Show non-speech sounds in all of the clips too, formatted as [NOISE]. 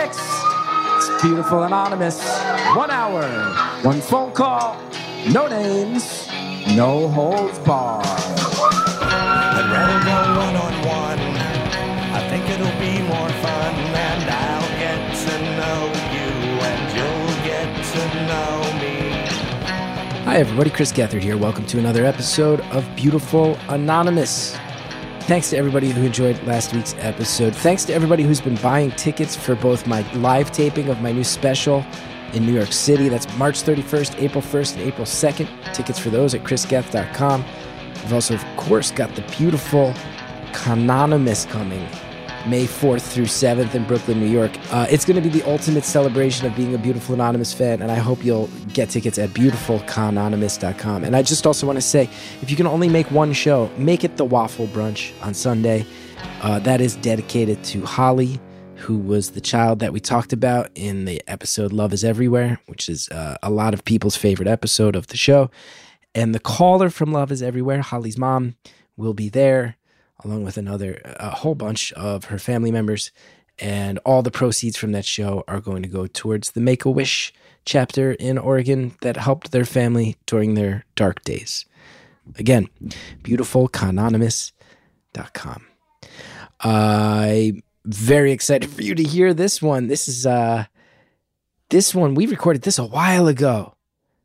It's Beautiful Anonymous. One hour, one phone call, no names, no holds barred. I'd rather go one on one. I think it'll be more fun, and I'll get to know you, and you'll get to know me. Hi, everybody. Chris Gethard here. Welcome to another episode of Beautiful Anonymous. Thanks to everybody who enjoyed last week's episode. Thanks to everybody who's been buying tickets for both my live taping of my new special in New York City. That's March 31st, April 1st, and April 2nd. Tickets for those at chrisgethard.com. We've also, of course, got the beautiful Canonymous coming May 4th through 7th in Brooklyn, New York. Uh, it's going to be the ultimate celebration of being a Beautiful Anonymous fan, and I hope you'll get tickets at beautifulcanonymous.com. And I just also want to say if you can only make one show, make it the Waffle Brunch on Sunday. Uh, that is dedicated to Holly, who was the child that we talked about in the episode Love is Everywhere, which is uh, a lot of people's favorite episode of the show. And the caller from Love is Everywhere, Holly's mom, will be there along with another a whole bunch of her family members and all the proceeds from that show are going to go towards the Make a Wish chapter in Oregon that helped their family during their dark days. Again, beautifulcanonymous.com. I'm very excited for you to hear this one. This is uh this one we recorded this a while ago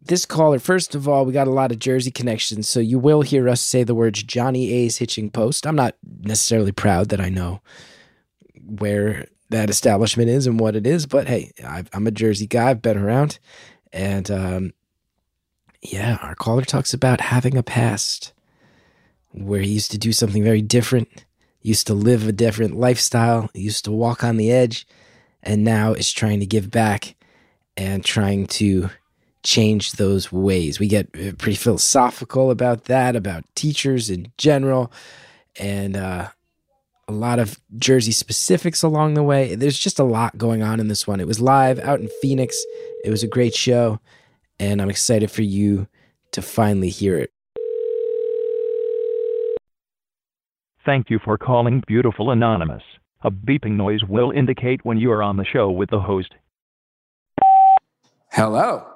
this caller, first of all, we got a lot of Jersey connections, so you will hear us say the words Johnny A's Hitching Post. I'm not necessarily proud that I know where that establishment is and what it is, but hey, i am a Jersey guy. I've been around. And um, yeah, our caller talks about having a past where he used to do something very different, used to live a different lifestyle, used to walk on the edge, and now is trying to give back and trying to change those ways. We get uh, pretty philosophical about that, about teachers in general, and uh, a lot of Jersey specifics along the way. There's just a lot going on in this one. It was live out in Phoenix. It was a great show, and I'm excited for you to finally hear it. Thank you for calling Beautiful Anonymous. A beeping noise will indicate when you are on the show with the host. Hello.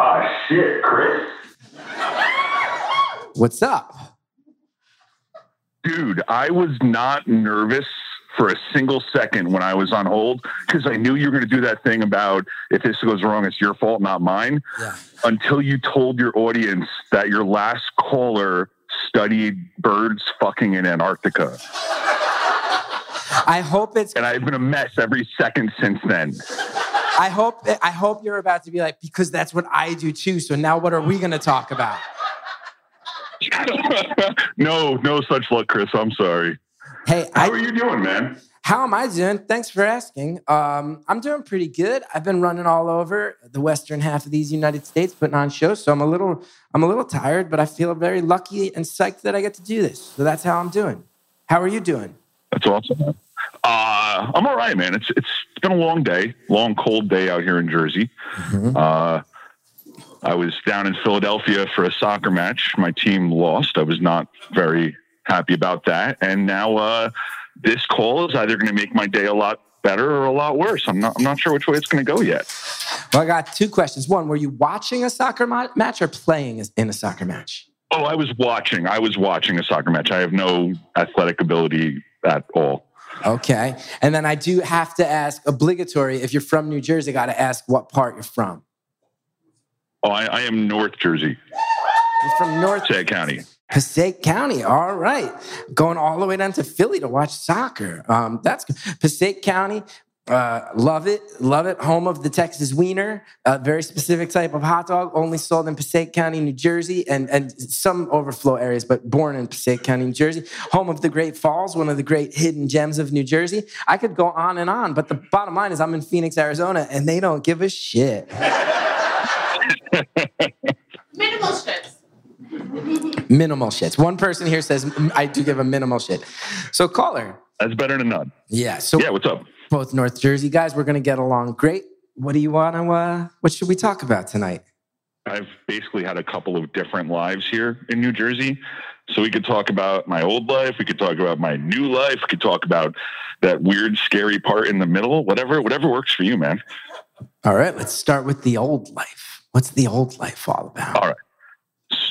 Ah, oh, shit, Chris. What's up? Dude, I was not nervous for a single second when I was on hold because I knew you were going to do that thing about if this goes wrong, it's your fault, not mine. Yeah. Until you told your audience that your last caller studied birds fucking in Antarctica. I hope it's. And I've been a mess every second since then. I hope I hope you're about to be like because that's what I do too. So now what are we going to talk about? [LAUGHS] no, no such luck, Chris. I'm sorry. Hey, how I, are you doing, man? How am I doing? Thanks for asking. Um, I'm doing pretty good. I've been running all over the western half of these United States, putting on shows. So I'm a little, I'm a little tired, but I feel very lucky and psyched that I get to do this. So that's how I'm doing. How are you doing? That's awesome. Uh, I'm all right, man. It's it's been a long day, long cold day out here in Jersey. Mm-hmm. Uh, I was down in Philadelphia for a soccer match. My team lost. I was not very happy about that. And now uh, this call is either going to make my day a lot better or a lot worse. I'm not. I'm not sure which way it's going to go yet. Well, I got two questions. One, were you watching a soccer ma- match or playing in a soccer match? Oh, I was watching. I was watching a soccer match. I have no athletic ability at all. Okay. And then I do have to ask obligatory if you're from New Jersey, I got to ask what part you're from. Oh, I, I am North Jersey. You're from North Passaic County. Passaic County. All right. Going all the way down to Philly to watch soccer. Um, that's Passaic County. Uh, love it, love it. Home of the Texas Wiener, a very specific type of hot dog, only sold in Passaic County, New Jersey, and and some overflow areas, but born in Passaic County, New Jersey. Home of the Great Falls, one of the great hidden gems of New Jersey. I could go on and on, but the bottom line is, I'm in Phoenix, Arizona, and they don't give a shit. Minimal shits. Minimal shits. One person here says I do give a minimal shit. So caller. That's better than none. Yeah. So yeah, what's up? Both North Jersey guys. We're going to get along great. What do you want to, uh, what should we talk about tonight? I've basically had a couple of different lives here in New Jersey. So we could talk about my old life. We could talk about my new life. We could talk about that weird, scary part in the middle. Whatever, whatever works for you, man. All right, let's start with the old life. What's the old life all about? All right.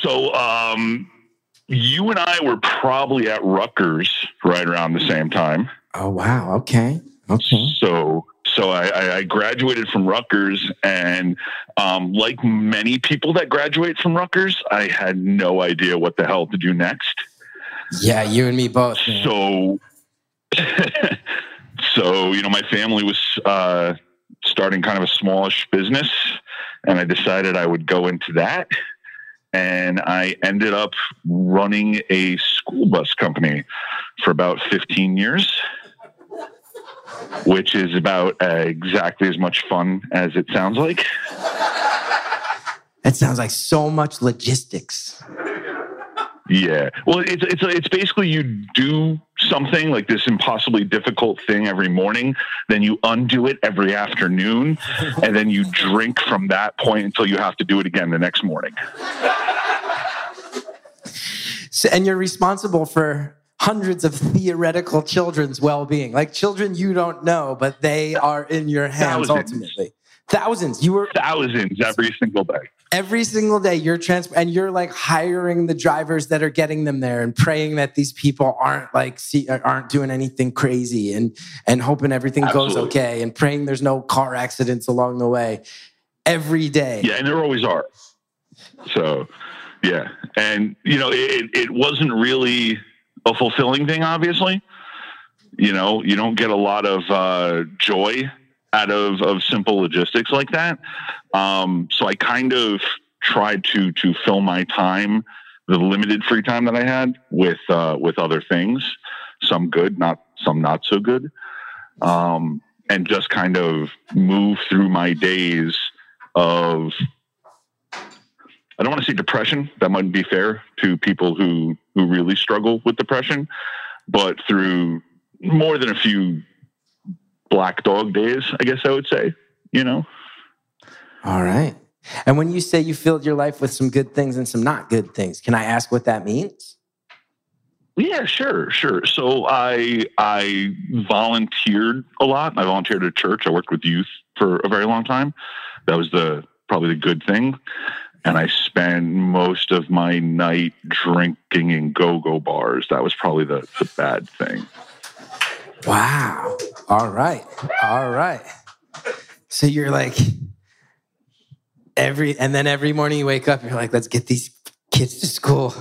So, um, you and I were probably at Rutgers right around the same time. Oh wow. Okay. Okay. So, so I- I, graduated from Rutgers, and um, like many people that graduate from Rutgers, I had no idea what the hell to do next. Yeah, you and me both. man. So, [LAUGHS] so you know, my family was uh, starting kind of a smallish business, and I decided I would go into that. And I ended up running a school bus company for about 15 years, which is about uh, exactly as much fun as it sounds like. That sounds like so much logistics. Yeah. Well, it's it's it's basically you do something like this impossibly difficult thing every morning, then you undo it every afternoon, and then you drink from that point until you have to do it again the next morning. So, and you're responsible for hundreds of theoretical children's well-being, like children you don't know, but they are in your hands Thousands. ultimately. Thousands. You were Thousands every single day. every single day. You're trans, and you're like hiring the drivers that are getting them there, and praying that these people aren't like see, aren't doing anything crazy, and and hoping everything goes okay, and praying there's no car accidents along the way. Every day. Yeah, and there always are. So, yeah, and you know, it it wasn't really a fulfilling thing. Obviously, you know, you don't get a lot of uh, joy out of of simple logistics like that. Um, so I kind of tried to to fill my time, the limited free time that I had, with uh, with other things. Some good, not some not so good, um, and just kind of move through my days of I don't want to say depression. That mightn't be fair to people who who really struggle with depression, but through more than a few black dog days, I guess I would say. You know, All right. And when you say you filled your life with some good things and some not good things, can I ask what that means? yeah, sure, sure. So I I volunteered a lot. I volunteered at church. I worked with youth for a very long time. That was the probably the good thing. And I spent most of my night drinking in go-go bars. That was probably the, the bad thing. Wow. All right. All right. So you're like every and then every morning you wake up, you're like, let's get these kids to school.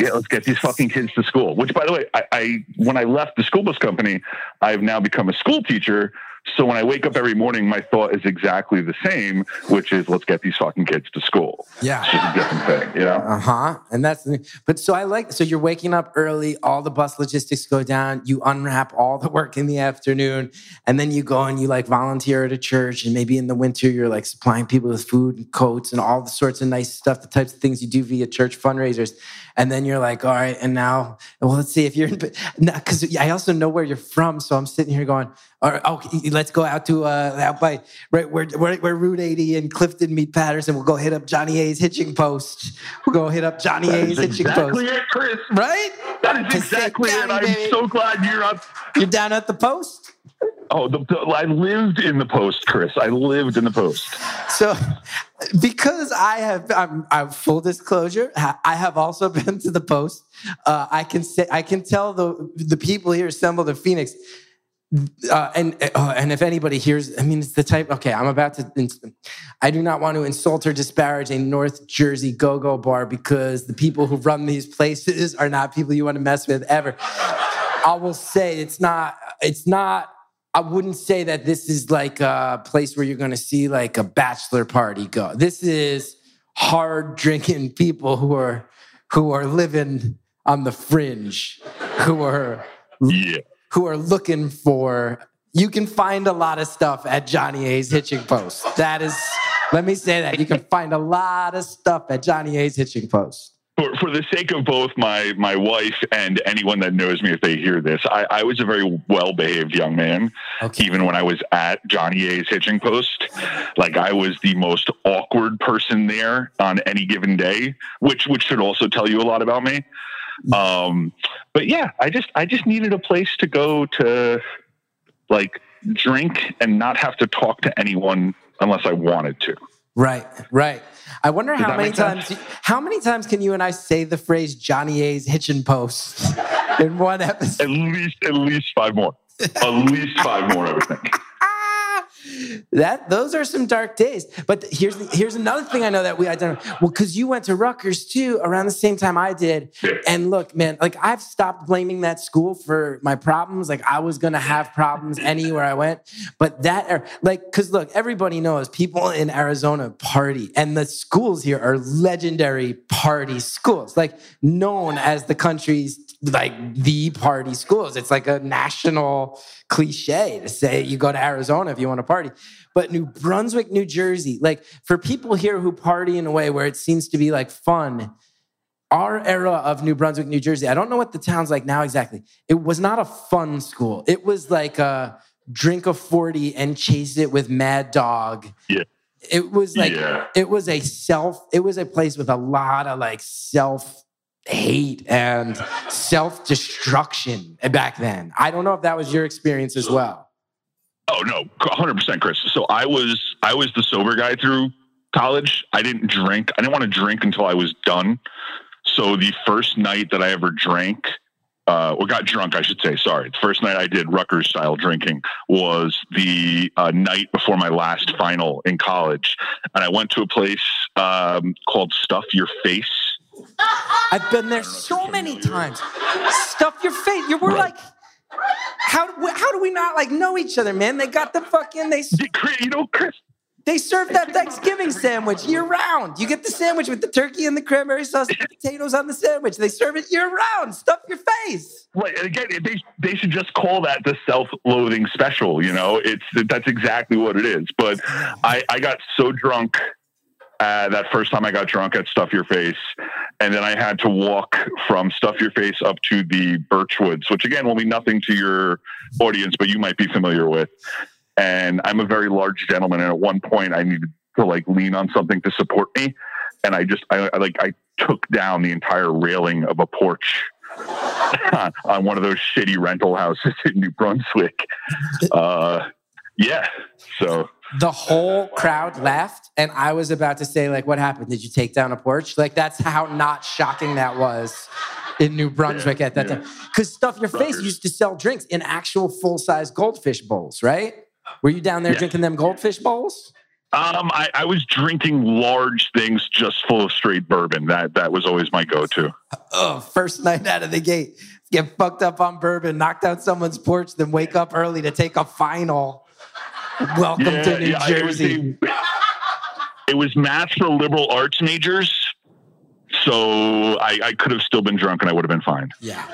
Yeah, let's get these fucking kids to school. Which, by the way, I, I when I left the school bus company, I've now become a school teacher. So when I wake up every morning, my thought is exactly the same, which is let's get these fucking kids to school. Yeah. It's just a different thing, you know. Uh-huh. And that's but so I like so you're waking up early, all the bus logistics go down, you unwrap all the work in the afternoon, and then you go and you like volunteer at a church, and maybe in the winter you're like supplying people with food and coats and all the sorts of nice stuff, the types of things you do via church fundraisers. And then you're like, all right, and now, well, let's see if you're in, because I also know where you're from. So I'm sitting here going, all right, okay, let's go out to, uh, out by, right where, where, where Route 80 and Clifton meet Paterson. We'll go hit up Johnny A's hitching post. We'll go hit up Johnny A's hitching exactly post. it, Chris. Right? That is exactly it. I'm so glad you're up. You're down at the post. Oh, the, the, I lived in the post, Chris. I lived in the post. So, because I have, I'm, I'm full disclosure. I have also [LAUGHS] been to the post. Uh, I can say, I can tell the the people here assembled in Phoenix. Uh, and uh, and if anybody hears, I mean, it's the type. Okay, I'm about to. I do not want to insult or disparage a North Jersey go-go bar because the people who run these places are not people you want to mess with ever. I will say it's not. It's not. I wouldn't say that this is like a place where you're going to see like a bachelor party go. This is hard drinking [LAUGHS] people who are who are living on the fringe, who are Yeah. who are looking for. You can find a lot of stuff at Johnny A's Hitching Post. That is, let me say that you can find a lot of stuff at Johnny A's Hitching Post. For, for the sake of both my my wife and anyone that knows me if they hear this, I, I was a very well behaved young man. Okay. Even when I was at Johnny A's hitching post, like I was the most awkward person there on any given day, which which should also tell you a lot about me. Um, but yeah, I just I just needed a place to go to like drink and not have to talk to anyone unless I wanted to. Right, right. I wonder how many sense? times how many times can you and I say the phrase Johnny A's hitching post [LAUGHS] in one episode? At least at least five more. At least five more, I would think. That those are some dark days. But here's here's another thing I know that we identify. Well, because you went to Rutgers too around the same time I did. And look, man, like I've stopped blaming that school for my problems. Like I was gonna have problems [LAUGHS] anywhere I went. But that like because look, everybody knows people in Arizona party, and the schools here are legendary party schools, like known as the country's like the party schools. It's like a national cliche to say you go to Arizona if you want to party. But New Brunswick, New Jersey, like for people here who party in a way where it seems to be like fun, our era of New Brunswick, New Jersey, I don't know what the town's like now exactly. It was not a fun school. It was like a drink a 40 and chase it with Mad Dog. Yeah. It was like, Yeah. it was a self, it was a place with a lot of like self hate and self destruction back then. I don't know if that was your experience as well. Oh no, hundred percent, Chris. So I was I was the sober guy through college. I didn't drink. I didn't want to drink until I was done. So the first night that I ever drank, uh, or got drunk, I should say. Sorry, the first night I did Rutgers style drinking was the uh, night before my last final in college, and I went to a place um, called Stuff Your Face. I've been there so many times. Stuff your face. You were like, how do we, how do we not like know each other, man? They got the fucking they You know, Chris, they serve that Thanksgiving sandwich year round. You get the sandwich with the turkey and the cranberry sauce, and the potatoes on the sandwich. They serve it year round. Stuff your face. Right. And again, they they should just call that the self-loathing special. You know, it's that's exactly what it is. But I I got so drunk uh, that first time I got drunk at Stuff Your Face, and then I had to walk from Stuff Your Face up to the Birchwoods, which again will be nothing to your audience, but you might be familiar with. And I'm a very large gentleman, and at one point I needed to like lean on something to support me, and I just I, I like I took down the entire railing of a porch [LAUGHS] on one of those shitty rental houses in New Brunswick. Uh, yeah. So The whole crowd laughed, and I was about to say, like, what happened? Did you take down a porch? Like, that's how not shocking that was in New Brunswick at that yeah. time. Because Stuff Your Face used to sell drinks in actual full size goldfish bowls, right? Were you down there Yeah. drinking them goldfish bowls? um, I, I was drinking large things just full of straight bourbon. That that was always my go-to. Oh, first night out of the gate, get fucked up on bourbon, knock down someone's porch, then wake up early to take a final. Welcome to New yeah, it was Jersey. a- It was math for liberal arts majors. So I, I could have still been drunk and I would have been fine. Yeah.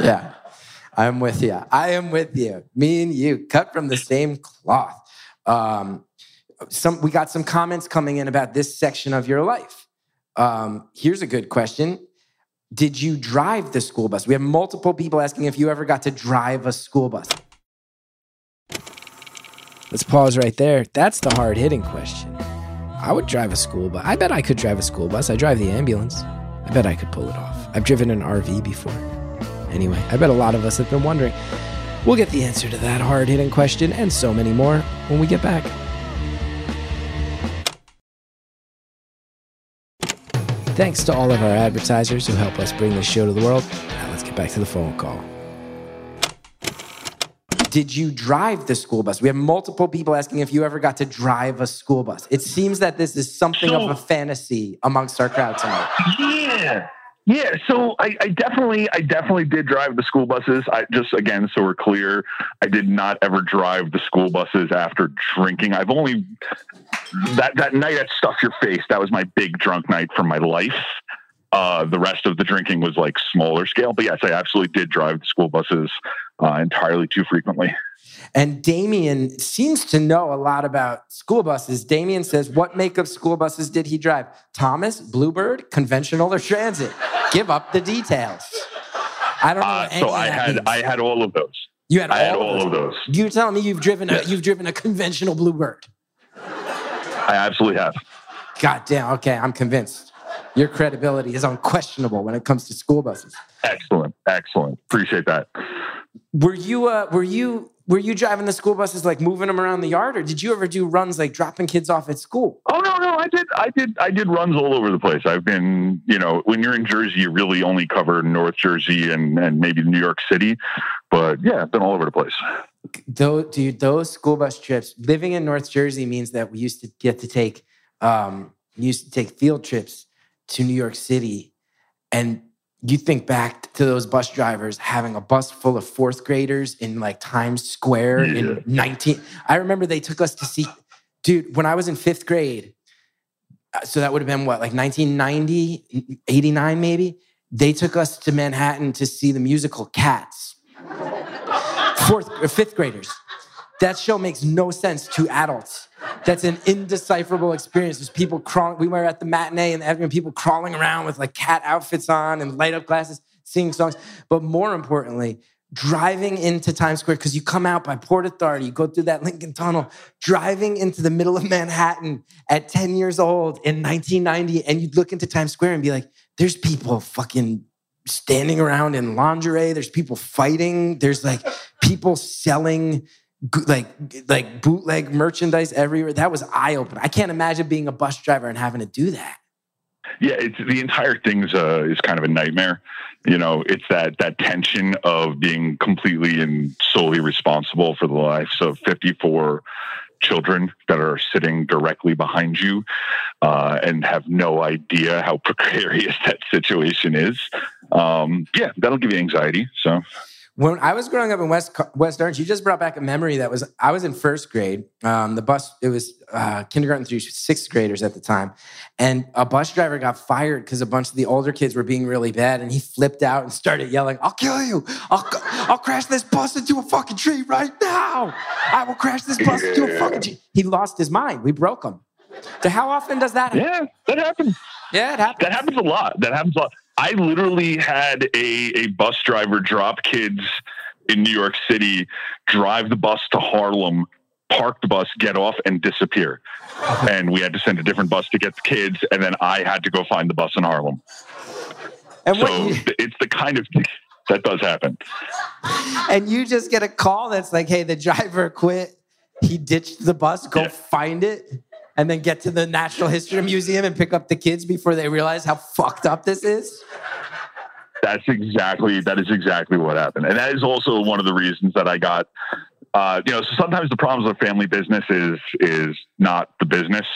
Yeah. I'm with you. I am with you. Me and you, cut from the same cloth. Um, some we got some comments coming in about this section of your life. Um, here's a good question. Did you drive the school bus? We have multiple people asking if you ever got to drive a school bus. Let's pause right there. That's the hard hitting question. I would drive a school bus. I bet I could drive a school bus. I drive the ambulance. I bet I could pull it off. I've driven an RV before. Anyway, I bet a lot of us have been wondering. We'll get the answer to that hard hitting question and so many more when we get back. Thanks to all of our advertisers who help us bring this show to the world. Now let's get back to the phone call. Did you drive the school bus? We have multiple people asking if you ever got to drive a school bus. It seems that this is something of a fantasy amongst our crowd tonight. Yeah. Yeah, so I, I definitely, I definitely did drive the school buses. I just, again, so we're clear, I did not ever drive the school buses after drinking. I've only that that night at Stuff Your Face. That was my big drunk night for my life. Uh, the rest of the drinking was like smaller scale. But yes, I absolutely did drive the school buses uh, entirely too frequently. And Damien seems to know a lot about school buses. Damien says, What make of school buses did he drive? Thomas, Bluebird, conventional, or transit? Give up the details. I don't know. Uh, any so of I had means. I had all of those. you had I had all, all of those. You're telling me you've driven a you've driven a conventional Bluebird. I absolutely have. God damn. Okay, I'm convinced. Your credibility is unquestionable when it comes to school buses. Excellent, excellent. Appreciate that. Were you uh, were you were you driving the school buses like moving them around the yard, or did you ever do runs like dropping kids off at school? Oh no, no, I did, I did, I did runs all over the place. I've been, you know, when you're in Jersey, you really only cover North Jersey and and maybe New York City, but yeah, I've been all over the place. Those, dude, those school bus trips. Living in North Jersey means that we used to get to take, um, used to take field trips to New York City, and you think back to those bus drivers having a bus full of fourth graders in like Times Square Yeah. in 19. I remember they took us to see, dude, when I was in fifth grade. uh, So that would have been what, like 1990, 89 maybe? They took us to Manhattan to see the musical Cats fourth or fifth graders. That show makes no sense to adults. That's an indecipherable experience. There's people crawling. We were at the matinee and having people crawling around with like cat outfits on and light up glasses, singing songs. But more importantly, driving into Times Square because you come out by Port Authority, you go through that Lincoln Tunnel, driving into the middle of Manhattan at 10 years old in 1990, and you'd look into Times Square and be like, "There's people fucking standing around in lingerie. There's people fighting. There's like people selling like like bootleg merchandise everywhere. That was eye opening. I can't imagine being a bus driver and having to do that. Yeah, it's the entire thing's uh, is kind of a nightmare. You know, it's that that tension of being completely and solely responsible for the lives of 54 children that are sitting directly behind you uh, and have no idea how [LAUGHS] precarious that situation is. Um, yeah, that'll give you anxiety. So When I was growing up in West West Orange, you just brought back a memory that was I was in first grade. Um, the bus it was uh, kindergarten through sixth graders at the time, and a bus driver got fired because a bunch of the older kids were being really bad, and he flipped out and started yelling, "I'll kill you! I'll I'll crash this bus into a fucking tree right now! I will crash this bus into a fucking tree!" He lost his mind. We broke him. So how often does that? happen? yeah, that happens. Yeah, it happens. That happens a lot. That happens a lot. I literally had a, a bus driver drop kids in New York City, drive the bus to Harlem, park the bus, get off, and disappear. And we had to send a different bus to get the kids, and then I had to go find the bus in Harlem. And what So you- it's the kind of thing [LAUGHS] that does happen. and you just get a call that's like, hey, the driver quit. He ditched the bus. Go Yeah. find it. And then get to the Natural History Museum and pick up the kids before they realize how fucked up this is. That's exactly that is exactly what happened, and that is also one of the reasons that I got. Uh, you know, so sometimes the problems with family business is is not the business.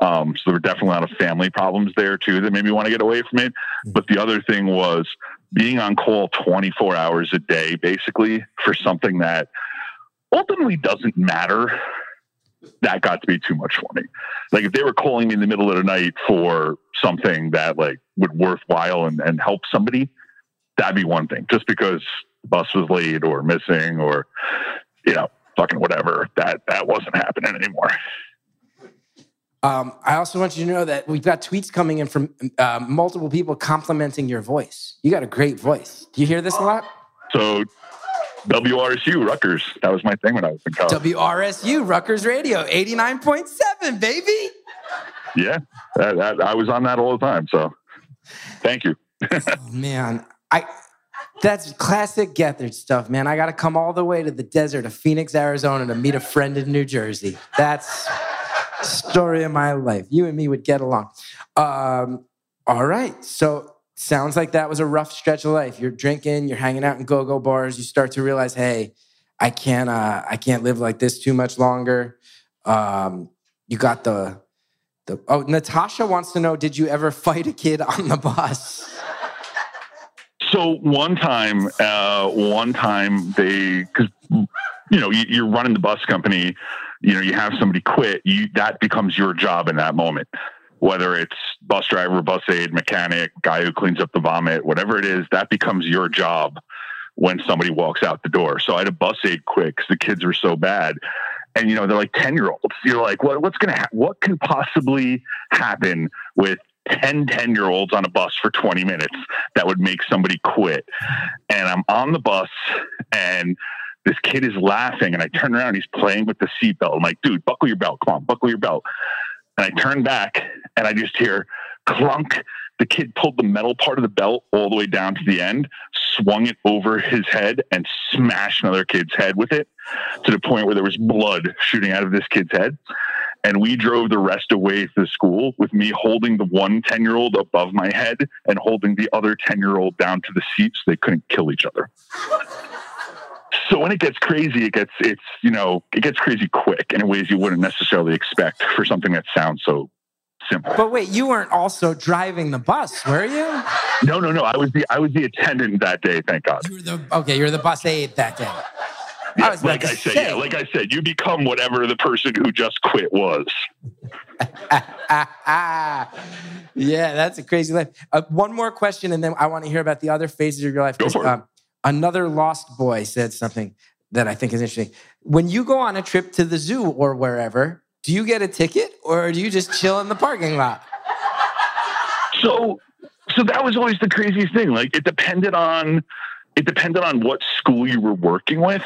Um, so there were definitely a lot of family problems there too that made me want to get away from it. But the other thing was being on call 24 hours a day, basically for something that ultimately doesn't matter. That got to be too much for me. Like if they were calling me in the middle of the night for something that like would worthwhile and, and help somebody, that'd be one thing. Just because the bus was late or missing or you know, fucking whatever. That that wasn't happening anymore. Um, I also want you to know that we've got tweets coming in from uh, multiple people complimenting your voice. You got a great voice. Do you hear this a lot? So WRSU Rutgers, that was my thing when I was in college. WRSU, Rutgers Radio, 89.7, baby. yeah, that, that, I was on that all the time. So thank you. [LAUGHS] Oh, man, I that's classic Gethard stuff, man. I got to come all the way to the desert of Phoenix, Arizona to meet a friend in New Jersey. That's story of my life. You and me would get along. Um, all right, so sounds like that was a rough stretch of life. You're drinking, you're hanging out in go-go bars. You start to realize, hey, I can't, uh, I can't live like this too much longer. Um, you got the, the. Oh, Natasha wants to know: Did you ever [LAUGHS] fight a kid on the bus? So one time, uh, one time they, because you know you, you're running the bus company, you know you have somebody quit, you that becomes your job in that moment. Whether it's bus driver, bus aide, mechanic, guy who cleans up the vomit, whatever it is, that becomes your job when somebody walks out the door. So I had a bus aide quick because the kids were so bad. And you know, they're like 10 year olds. You're like, what, what's going to happen? What can possibly happen with 10 10 year olds on a bus for 20 minutes that would make somebody quit? And I'm on the bus and this kid is laughing and I turn around, he's playing with the seatbelt. I'm like, dude, buckle your belt. Come on, buckle your belt. And I turn back and I just hear clunk. The kid pulled the metal part of the belt all the way down to the end, swung it over his head, and smashed another kid's head with it to the point where there was blood shooting out of this kid's head. And we drove the rest away to the school with me holding the one 10 year old above my head and holding the other 10 year old down to the seat so they couldn't kill each other. So when it gets crazy, it gets it's you know it gets crazy quick in ways you wouldn't necessarily expect for something that sounds so simple. But wait, you weren't also driving the bus, were you? No, no, no. I was the I was the attendant that day. Thank God. You were the okay. You were the bus aide that day. Yeah, I was like I said, yeah, like I said, you become whatever the person who just quit was. Ah, [LAUGHS] yeah, that's a crazy life. Uh, one more question, and then I want to hear about the other phases of your life. Go for it. um, another lost boy said something that I think is interesting. When you go on a trip to the zoo or wherever, do you get a ticket or do you just chill in the parking lot? So, so that was always the craziest thing. Like it depended on, it depended on what school you were working with.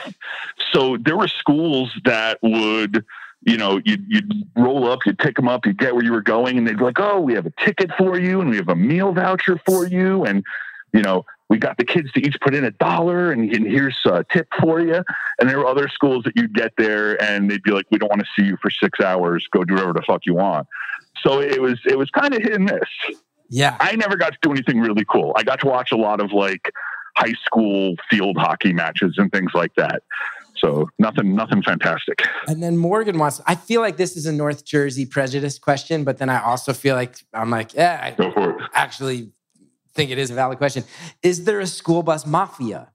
So there were schools that would, you know, you'd, you'd roll up, you'd pick them up, you'd get where you were going, and they'd be like, "Oh, we have a ticket for you, and we have a meal voucher for you, and you know, we got the kids to each put in a dollar, and, and here's a tip for you." And there were other schools that you'd get there, and they'd be like, "We don't want to see you for six hours. Go do whatever the fuck you want." So it was, it was kind of hit and miss. Yeah. I never got to do anything really cool. I got to watch a lot of like high school field hockey matches and things like that. So nothing, nothing fantastic. And then Morgan wants, I feel like this is a North Jersey prejudice question, but then I also feel like I'm like, yeah, I Go for it. actually think it is a valid question. Is there a school bus mafia?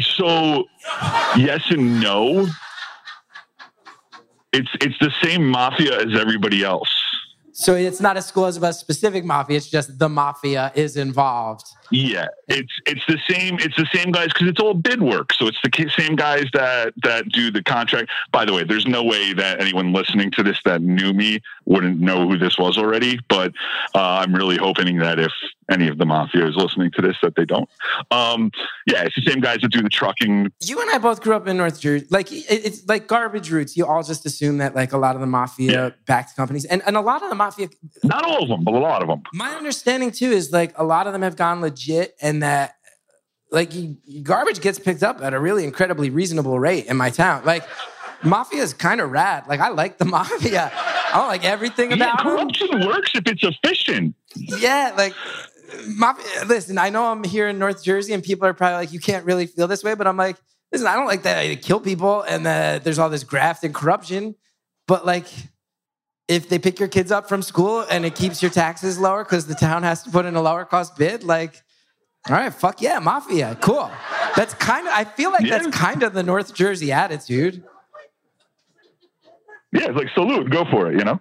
So yes and no. It's it's the same mafia as everybody else. So it's not a school bus specific mafia, it's just the mafia is involved. Yeah, it's it's the same. It's the same guys because it's all bid work. So it's the same guys that that do the contract. By the way, there's no way that anyone listening to this that knew me wouldn't know who this was already. But uh, I'm really hoping that if any of the mafia is listening to this, that they don't. Um, yeah, it's the same guys that do the trucking. You and I both grew up in North Jersey. Like it- it's like garbage roots. You all just assume that like a lot of the mafia Yeah. backed companies and, and a lot of the mafia Not all of them, but a lot of them. my understanding too is like a lot of them have gone legit and that like garbage gets picked up at a really incredibly reasonable rate in my town. Like mafia is kind of rad. Like I like the [LAUGHS] mafia. I don't like everything Yeah, about them. corruption works if it's efficient. Yeah, like mafia. Listen, I know I'm here in North Jersey and people are probably like, you can't really feel this way, but I'm like, listen, I don't like that I kill people and that there's all this graft and corruption. But like, if they pick your kids up from school and it keeps your taxes lower because the town has to put in a lower cost bid, like, all right, fuck yeah, mafia, cool. That's kind of. I feel like Yeah. that's kind of the North Jersey attitude. Yeah, it's like salute, go for it. You know.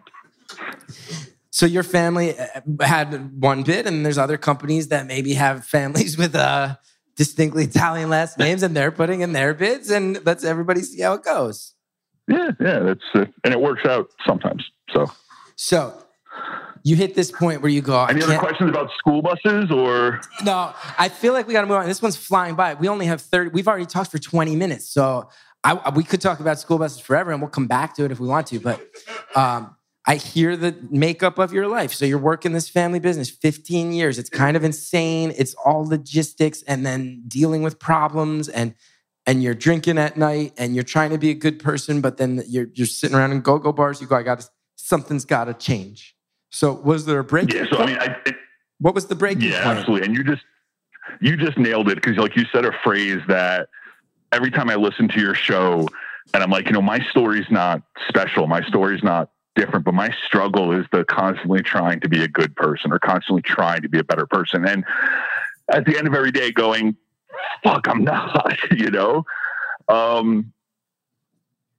So your family uh, had one bid, and there's other companies that maybe have families [LAUGHS] with uh, distinctly Italian last names, and they're putting in their bids, and let's everybody see how it goes. Yeah, yeah, that's uh, and it works out sometimes. So, So you hit this point where you go, I any other questions about school buses or? no, I feel like we got to move on. This one's flying by. We only have 30, we've already talked for 20 minutes. So I, we could talk about school buses forever and we'll come back to it if we want to. But um, I hear the makeup of your life. So you're working this family business 15 years. It's kind of insane. It's all logistics and then dealing with problems and and you're drinking at night and you're trying to be a good person, but then you're you're sitting around in go-go bars. You go, I got something's got to change. So was there a break? Yeah, so I mean, I, it, what was the breaking yeah, point? absolutely. And you just you just nailed it because, like you said, a phrase that every time I listen to your show, and I'm like, you know, my story's not special. My story's not different, but my struggle is the constantly trying to be a good person or constantly trying to be a better person. And at the end of every day, going, "Fuck, I'm [LAUGHS] not," you know. Um,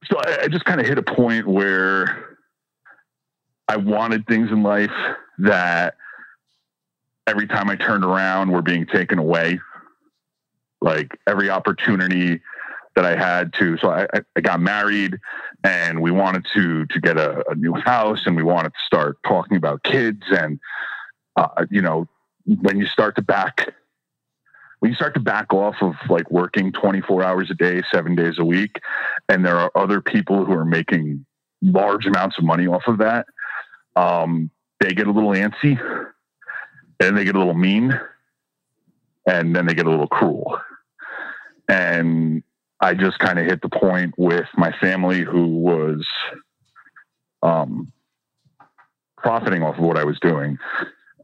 so I, I just kind of hit a point where I wanted things in life that every time I turned around were being taken away. Like every opportunity that I had to. So I, I got married and we wanted to to get a, a new house and we wanted to start talking about kids and uh, you know when you start to back when you start to back off of like working 24 hours a day, seven days a week, and there are other people who are making large amounts of money off of that, um, they get a little antsy and they get a little mean and then they get a little cruel. And I just kind of hit the point with my family who was um, profiting off of what I was doing,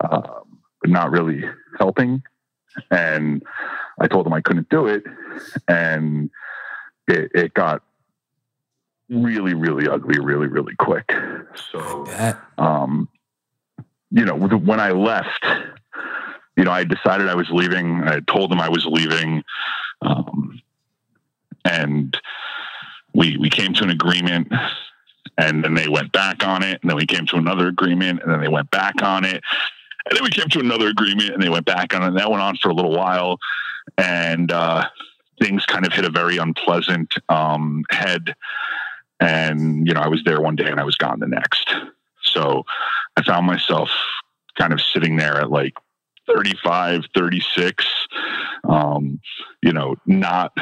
um, but not really helping. And I told them I couldn't do it. And it, it got really, really ugly, really, really quick. So, um, you know, when I left, you know, I decided I was leaving. I told them I was leaving. Um, and we, we came to an agreement and then they went back on it. And then we came to another agreement and then they went back on it. And then we came to another agreement and they went back on it. And that went on for a little while. And, uh, things kind of hit a very unpleasant, um, head. And, you know, I was there one day and I was gone the next. So I found myself kind of sitting there at like 35, 36, um, you know, not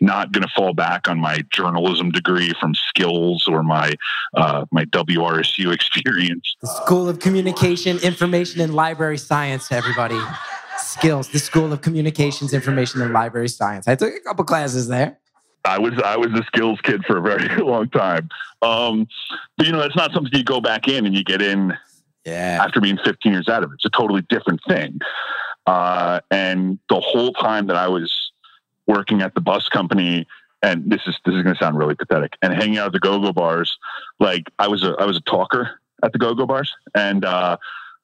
not going to fall back on my journalism degree from SCILS or my uh, my WRSU [LAUGHS] experience. The School of Communication, Information, and Library Science, everybody. [LAUGHS] SCILS, the School of Communications, Information, and Library Science. I took a couple classes there. I was I was a SCILS kid for a very [LAUGHS] long time. Um, but you know, it's not something you go back in and you get in yeah. after being 15 years out of it. It's a totally different thing. Uh, and the whole time that I was working at the bus company, and this is this is going to sound really pathetic, and hanging out at the go-go bars, like I was a I was a talker at the go-go bars, and uh,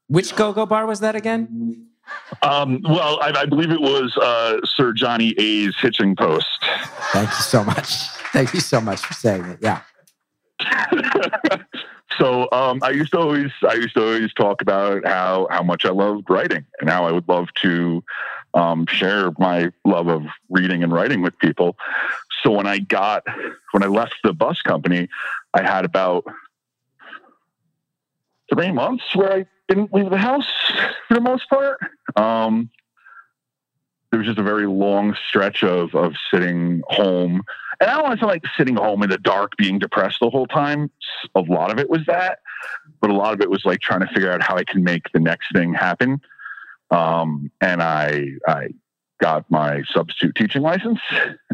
which go-go bar was that again? Um, well, I, I, believe it was uh, Sir Johnny A's hitching post. Thank you so much. Thank you so much for saying it. Yeah. [LAUGHS] so um, I used to always I used to always talk about how how much I loved writing and how I would love to um, share my love of reading and writing with people. So when I got when I left the bus company, I had about three months where I didn't leave the house for the most part. Um, there was just a very long stretch of of sitting home, and I don't want to like sitting home in the dark, being depressed the whole time. A lot of it was that, but a lot of it was like trying to figure out how I can make the next thing happen. Um, and I I got my substitute teaching license,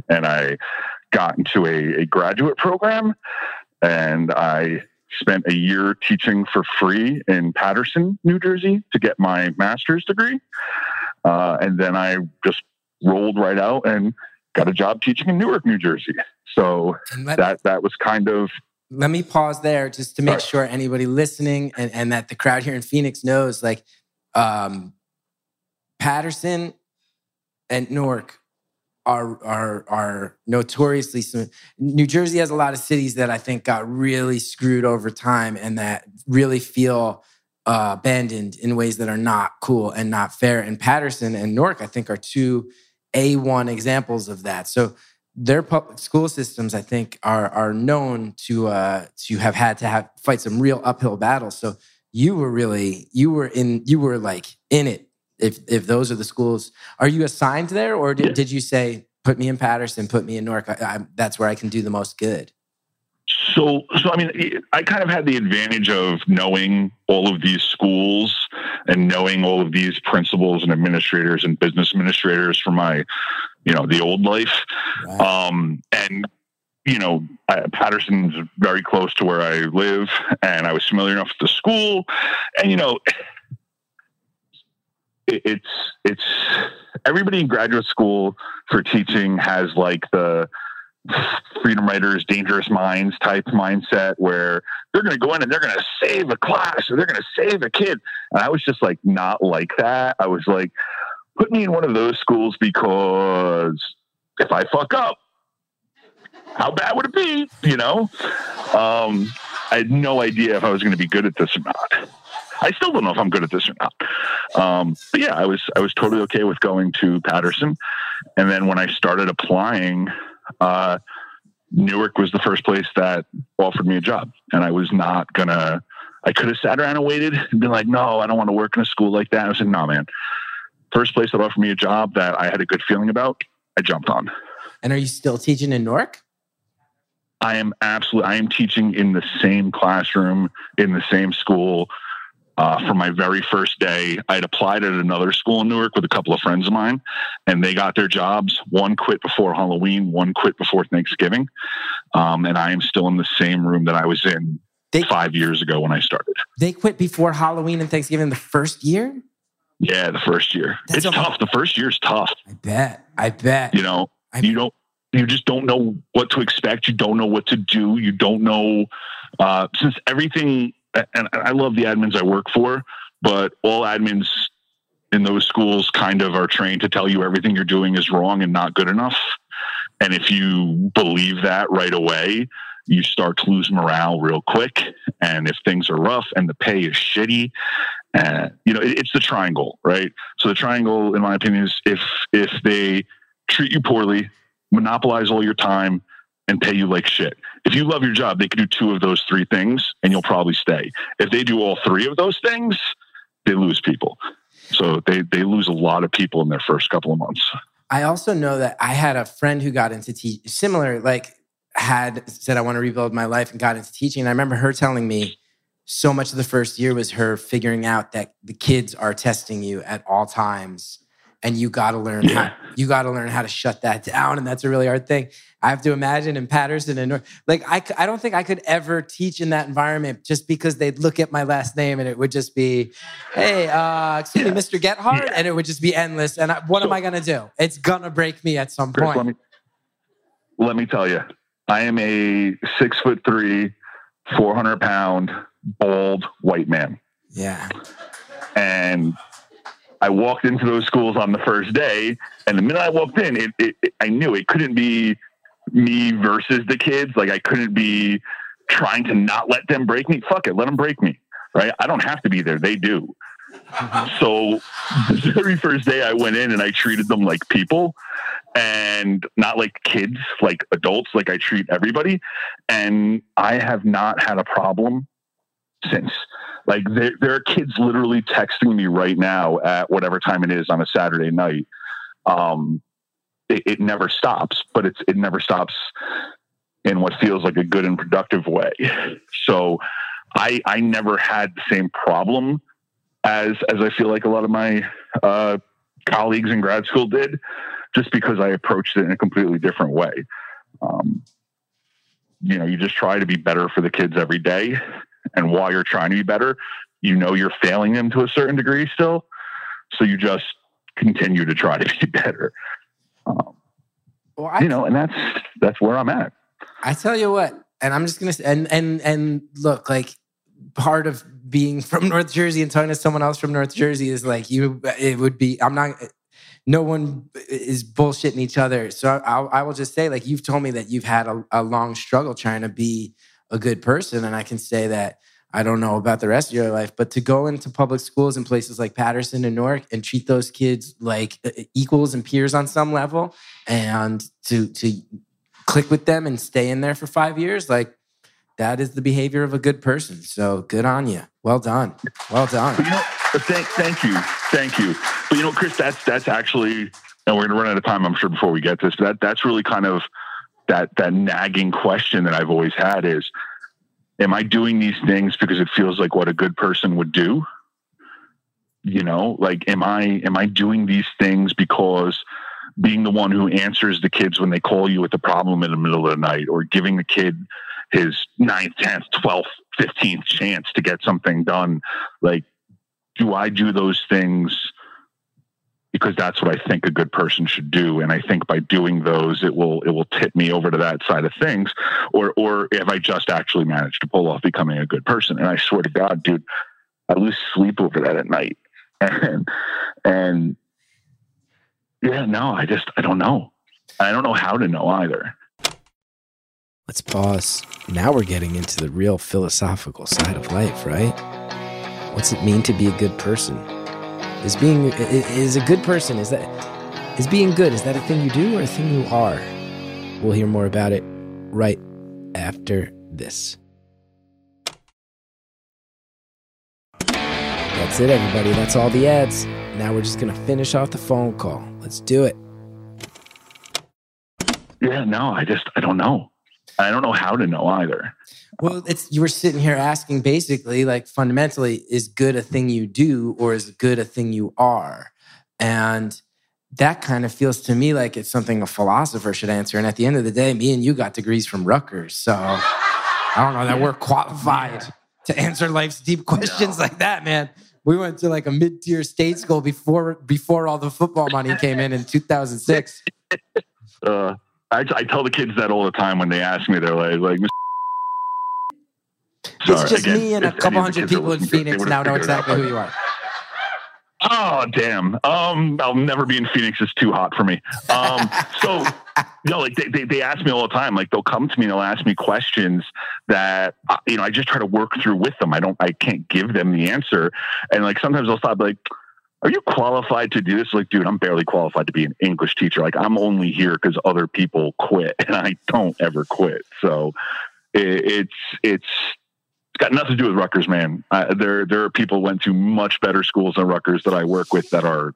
and I got into a, a graduate program, and I spent a year teaching for free in Paterson, New Jersey, to get my master's degree. Uh, and then I just rolled right out and got a job teaching in Newark, New Jersey. So that that was kind of. Let me pause there just to make sure anybody listening and, and that the crowd here in Phoenix knows, like, um, Paterson and Newark are are are notoriously New Jersey has a lot of cities that I think got really screwed over time and that really feel uh, abandoned in ways that are not cool and not fair. And Paterson and Newark, I think, are two A1 examples of that. So their public school systems, I think, are are known to uh, to have had to have fight some real uphill battles. So you were really you were in you were like in it if if those are the schools are you assigned there or did, yeah. did you say put me in Paterson, put me in newark I, I, that's where i can do the most good so so i mean i kind of had the advantage of knowing all of these schools and knowing all of these principals and administrators and business administrators from my you know the old life right. um and you know, Paterson's very close to where I live, and I was familiar enough with the school. And, you know, it's it's everybody in graduate school for teaching has like the freedom writers dangerous minds type mindset where they're going to go in and they're going to save a class or they're going to save a kid. And i was just like not like that. I was like put me in one of those schools because if i fuck up how bad would it be you know? Um I had no idea if I was going to be good at this or not. I still don't know if I'm good at this or not. Um, but yeah, I was I was totally okay with going to Paterson, and then when I started applying, uh, Newark was the first place that offered me a job, and I was not gonna. I could have sat around and waited and been like, "No, I don't want to work in a school like that." I was like, "No, man." First place that offered me a job that I had a good feeling about, I jumped on. And are you still teaching in Newark? I am absolutely. I am teaching in the same classroom in the same school. Uh, for my very first day, I had applied at another school in Newark with a couple of friends of mine, and they got their jobs. One quit before Halloween, one quit before Thanksgiving, um, and I am still in the same room that I was in They five years ago when I started. they quit before Halloween and Thanksgiving the first year. Yeah, the first year. That's it's tough. The first year's tough. I bet. I bet. You know, I- you don't you just don't know what to expect you don't know what to do you don't know uh, since everything and i love the admins i work for but all admins in those schools kind of are trained to tell you everything you're doing is wrong and not good enough. And if you believe that right away you start to lose morale real quick. And if things are rough and the pay is shitty and you know it, it's the triangle right? So the triangle in my opinion is if if they treat you poorly monopolize all your time and pay you like shit. If you love your job, they can do two of those three things and you'll probably stay. If they do all three of those things, they lose people. So they, they lose a lot of people in their first couple of months. I also know that I had a friend who got into teach similar, like had said, I want to rebuild my life and got into teaching. And I remember her telling me so much of the first year was her figuring out that the kids are testing you at all times and you got to learn Yeah. how you got to learn how to shut that [LAUGHS] down and that's a really hard thing i have to imagine in Paterson and like I don't think i could ever teach in that environment just because they'd look at my last name and it would just be hey uh excuse me mr gethard Yeah. and it would just be endless and I, what am i going to do it's gonna break me at some Chris, point let me, let me tell you, I am a six foot three, 400 pound, bald white man. yeah and I walked into those schools on the first day, and the minute I walked in, it, it, it- I knew it couldn't be me versus the kids. Like I couldn't be trying to not let them break me. Fuck it, let them break me. Right? I don't have to be there; they do. [LAUGHS] So the very first day I went in and I treated them like people and not like kids, like adults, like I treat everybody. And I have not had a problem since. Like there, there are kids literally texting me right now at whatever time it is on a Saturday night. Um, it, it never stops, but it's it never stops in what feels like a good and productive way. So I I never had the same problem as as I feel like a lot of my uh, colleagues in grad school did, just because I approached it in a completely different way. Um, you know, you just try to be better for the kids every day, and while you're trying to be better, you know you're failing them to a certain degree still, so you just continue to try to be [LAUGHS] better. Um, well I, you know, and that's that's where I'm at. I tell you what and i'm just gonna say and and and look like part of being [LAUGHS] from north jersey and talking to someone else from north jersey is like you it would be i'm not no one is bullshitting each other so i, I will just say like you've told me that you've had a, a long struggle trying to be a good person and i can say that i don't know about the rest of your life but to go into public schools in places like Paterson and newark and treat those kids like uh, equals and peers on some level and to to click with them and stay in there for five years, like that is the behavior of a good person. So good on you. Well done. Well done. You know, thank, thank you, thank you. But you know, Chris, that's that's actually, and we're going to run out of time, I'm sure, before we get this. But that that's really kind of that that nagging question that I've always had is, am I doing these things because it feels like what a good person would do? You know, like am I am I doing these things because being the one who answers the kids when they call you with a problem in the middle of the night, or giving the kid his ninth, tenth, twelfth, fifteenth chance to get something done, like do I do those things because that's what I think a good person should do? And I think by doing those, it will it will tip me over to that side of things, or or if I just actually managed to pull off becoming a good person. And I swear to God, dude, I lose sleep over that at night, [LAUGHS] and and yeah, no, I just I don't know. I don't know how to know either. let's pause. Now we're getting into the real philosophical side of life, right? What's it mean to be a good person? Is being is a good person is that is being good is that a thing you do or a thing you are? We'll hear more about it right after this. That's it, everybody. That's all the ads. Now we're just gonna finish off the phone call. Let's do it. Yeah, no, I just I don't know. I don't know how to know either. Well, it's you were sitting here asking basically, like fundamentally, is good a thing you do or is good a thing you are? And that kind of feels to me like it's something a philosopher should answer. And at the end of the day, me and you got degrees from Rutgers. So I don't know that we're qualified to answer life's deep questions like that, man. We went to like a mid-tier state school before before all the football money came in in 2006. [LAUGHS] Uh, I, I tell the kids that all the time when they ask me. They're like, like "Mr. It's just again, me and a couple hundred people in listening to it, they Phoenix now know figured it out exactly who you are. Oh damn! Um, I'll never be in Phoenix. It's too hot for me. Um, [LAUGHS] so you know, like they, they they ask me all the time. Like they'll come to me and they'll ask me questions that uh, you know I just try to work through with them. I don't. I can't give them the answer. And like sometimes they'll stop. Like, are you qualified to do this? Like, dude, I'm barely qualified to be an English teacher. Like, I'm only here because other people quit, [LAUGHS] and I don't ever quit. So it, it's it's got nothing to do with Rutgers, man. Uh, there, there are people who went to much better schools than Rutgers that I work with that are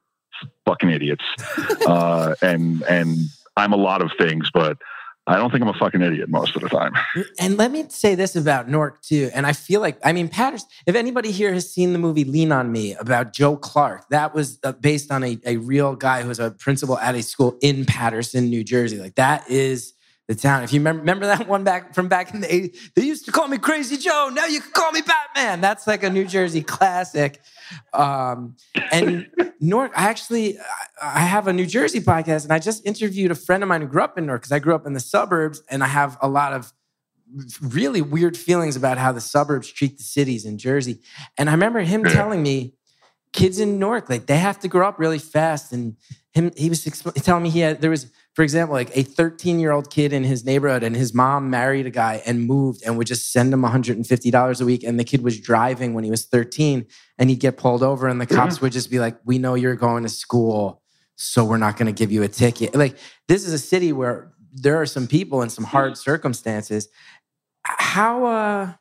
fucking idiots. [LAUGHS] uh, and and I'm a lot of things, but I don't think I'm a fucking idiot most of the time. And let me say this about Newark too. And I feel like, I mean, Paterson, if anybody here has seen the movie Lean on Me about Joe Clark, that was uh, based on a, a real guy who was a principal at a school in Paterson, New Jersey. Like that is the town. If you remember, remember that one back from back in the 80s, they used to call me Crazy Joe. Now you can call me Batman. That's like a New Jersey classic. Um, and [LAUGHS] Newark, I actually, I- have a New Jersey podcast and I just interviewed a friend of mine who grew up in Newark because I grew up in the suburbs and I have a lot of really weird feelings about how the suburbs treat the cities in Jersey. And I remember him telling me, kids in Newark, like they have to grow up really fast. And him, he was telling me he had, there was, for example, like a 13 year old kid in his neighborhood and his mom married a guy and moved and would just send him $150 a week. And the kid was driving when he was 13 and he'd get pulled over and the cops would just be like, we know you're going to school. So we're not going to give you a ticket. Like this is a city where there are some people in some hard circumstances. How, uh,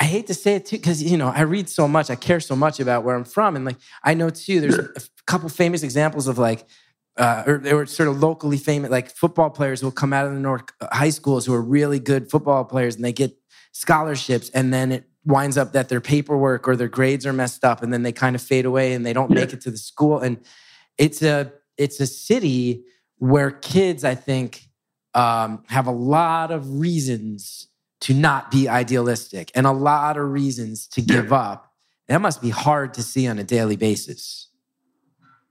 I hate to say it too, because you know I read so much, I care so much about where I'm from, and like I know too. There's a couple famous examples of like, uh, or they were sort of locally famous, like football players will come out of the North high schools who are really good football players, and they get scholarships, and then it winds up that their paperwork or their grades are messed up, and then they kind of fade away, and they don't make it to the school, and it's a it's a city where kids, I think, um, have a lot of reasons to not be idealistic and a lot of reasons to give up. That must be hard to see on a daily basis.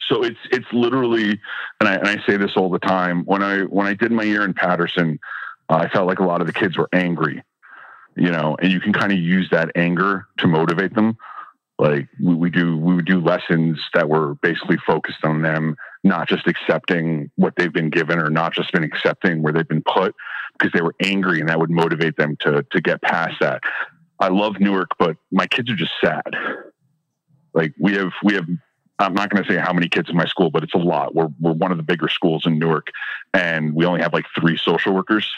So it's it's literally, and I, and I say this all the time. When I when I did my year in Paterson, uh, I felt like a lot of the kids were angry, you know, and you can kind of use that anger to motivate them. Like we, we do, we would do lessons that were basically focused on them not just accepting what they've been given or not just been accepting where they've been put because they were angry and that would motivate them to to get past that. I love Newark, but my kids are just sad. Like we have we have I'm not going to say how many kids in my school, but it's a lot. We're we're one of the bigger schools in Newark, and we only have like three social workers.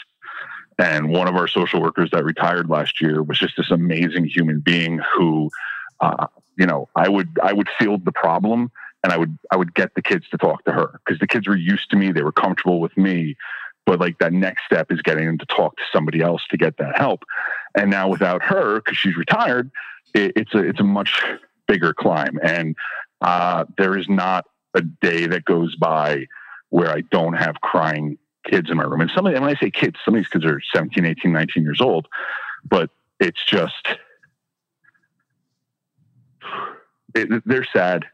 And one of our social workers that retired last year was just this amazing human being who, uh, you know, I would I would field the problem, and I would I would get the kids to talk to her because the kids were used to me, they were comfortable with me. But like that next step is getting them to talk to somebody else to get that help. And now without her, because she's retired, it, it's a it's a much bigger climb. And uh, there is not a day that goes by where I don't have crying kids in my room. And some of them, when I say kids, some of these kids are 17, 18, 19 years old, but it's just, it, they're sad.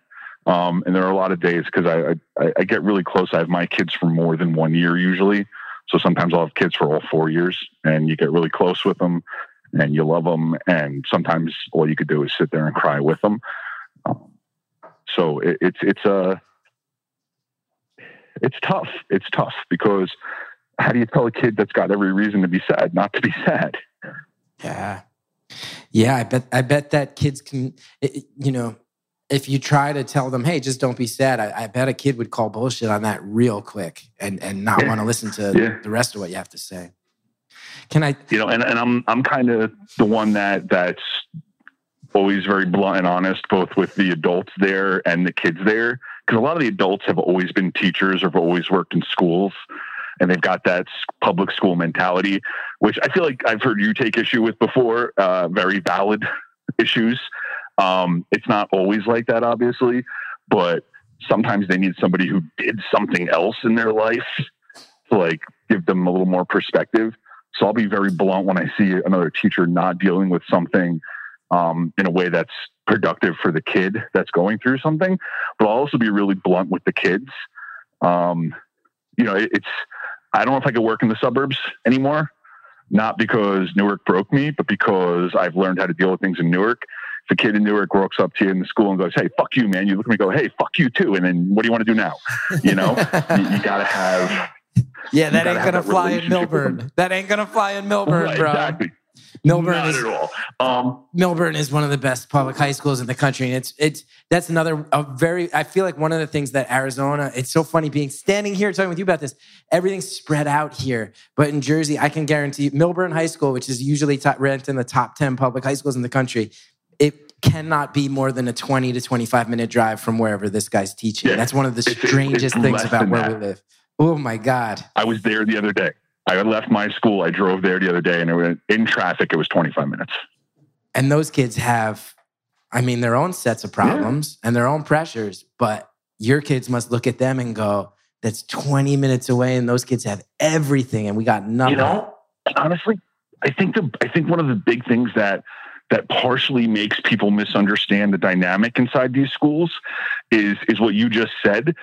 Um, and there are a lot of days because I, I, I get really close. I have my kids for more than one year usually. So sometimes I'll have kids for all four years and you get really close with them and you love them. And sometimes all you could do is sit there and cry with them. So it, it's it's a it's tough. It's tough because how do you tell a kid that's got every reason to be sad not to be sad? Yeah. Yeah, I bet I bet that kids can it- you know, if you try to tell them, hey, just don't be sad, I, I bet a kid would call bullshit on that real quick and and not Yeah. want to listen to Yeah. the rest of what you have to say. Can I You know, and, and I'm I'm kind of the one that that's always very blunt and honest, both with the adults there and the kids there, because a lot of the adults have always been teachers or have always worked in schools, and they've got that public school mentality, which I feel like I've heard you take issue with before. Uh, very valid [LAUGHS] issues. Um, it's not always like that, obviously, but sometimes they need somebody who did something else in their life to like give them a little more perspective. So I'll be very blunt when I see another teacher not dealing with something um, in a way that's productive for the kid that's going through something. But I'll also be really blunt with the kids. Um, you know, it, it's I don't know if I could work in the suburbs anymore. Not because Newark broke me, but because I've learned how to deal with things in Newark. If a kid in Newark walks up to you in the school and goes, "Hey, fuck you, man," you look at me and go, "Hey, fuck you too," and then what do you want to do now? You know, [LAUGHS] you, you got to have Yeah, that gotta ain't gonna fly in relationship Millburn. That ain't gonna fly in Millburn, Right, bro. exactly. Millburn Not is at all. Um, Millburn is one of the best public high schools in the country, and it's it's that's another a very. I feel like one of the things that Arizona. It's so funny being standing here talking with you about this. Everything's spread out here, but in Jersey, I can guarantee Millburn High School, which is usually top, ranked in the top ten public high schools in the country, it cannot be more than a twenty to twenty five minute drive from wherever this guy's teaching. Yeah, that's one of the it's- it's strangest things about where that. we live. Oh my god. I was there the other day. I left my school. I drove there the other day, and it was, in traffic, it was 25 minutes. and those kids have i mean their own sets of problems and their own pressures but your kids must look at them and go that's 20 minutes away and those kids have everything and we got nothing You know, honestly, I think the I think one of the big things that that partially makes people misunderstand the dynamic inside these schools is is what you just said.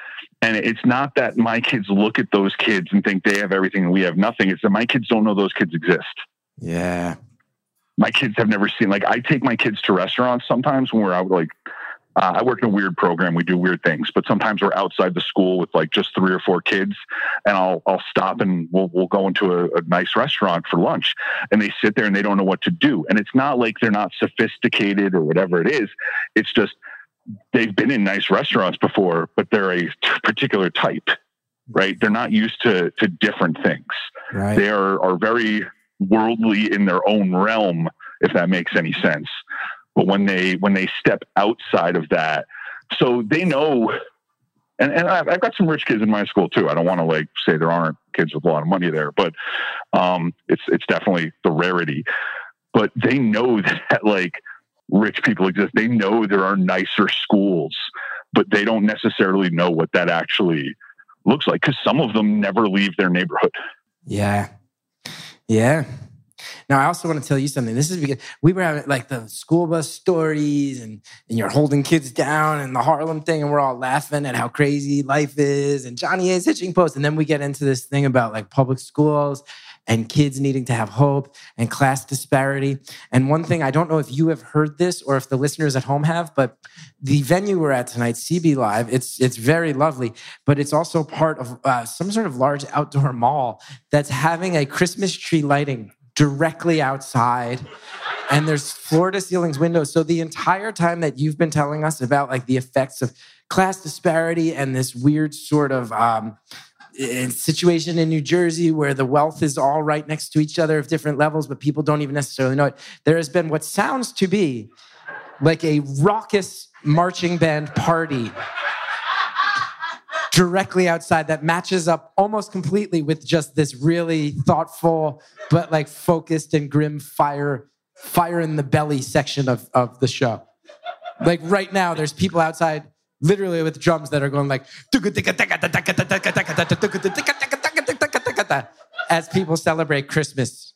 And it's not that my kids look at those kids and think they have everything and we have nothing. It's that my kids don't know those kids exist. yeah my kids have never seen like I take my kids to restaurants sometimes when we're out like uh, I work in a weird program. We do weird things, but sometimes we're outside the school with like just three or four kids, and I'll I'll stop and we'll we'll go into a, a nice restaurant for lunch, and they sit there and they don't know what to do. And it's not like they're not sophisticated or whatever it is. It's just they've been in nice restaurants before, but they're a particular type, right? They're not used to to different things. Right. They are, are very worldly in their own realm if that makes any sense. But when they when they step outside of that so they know and, and I've, I've got some rich kids in my school too. I don't want to like say there aren't kids with a lot of money there but um it's it's definitely the rarity. But they know [LAUGHS] that like rich people exist. They know there are nicer schools but they don't necessarily know what that actually looks like because some of them never leave their neighborhood. Yeah. Yeah. Now i also want to tell you something. This is because we were having like the school bus stories and and you're holding kids down and the harlem thing and we're all laughing at how crazy life is and Johnny A's hitching post and then we get into this thing about like public schools and kids needing to have hope and class disparity. And one thing, I don't know if you have heard this or if the listeners at home have, but the venue we're at tonight, CB Live, it's it's very lovely, but it's also part of uh, some sort of large outdoor mall that's having a Christmas tree lighting directly outside and there's floor to ceilings windows so the entire time that you've been telling us about like the effects of class disparity and this weird sort of um, situation in New Jersey where the wealth is all right next to each other of different levels, but people don't even necessarily know it. There has been what sounds to be like a raucous marching band party directly outside that matches up almost completely with just this really thoughtful but like focused and grim fire fire in the belly section of, of the show like right now there's people outside literally with drums that are going like as people celebrate christmas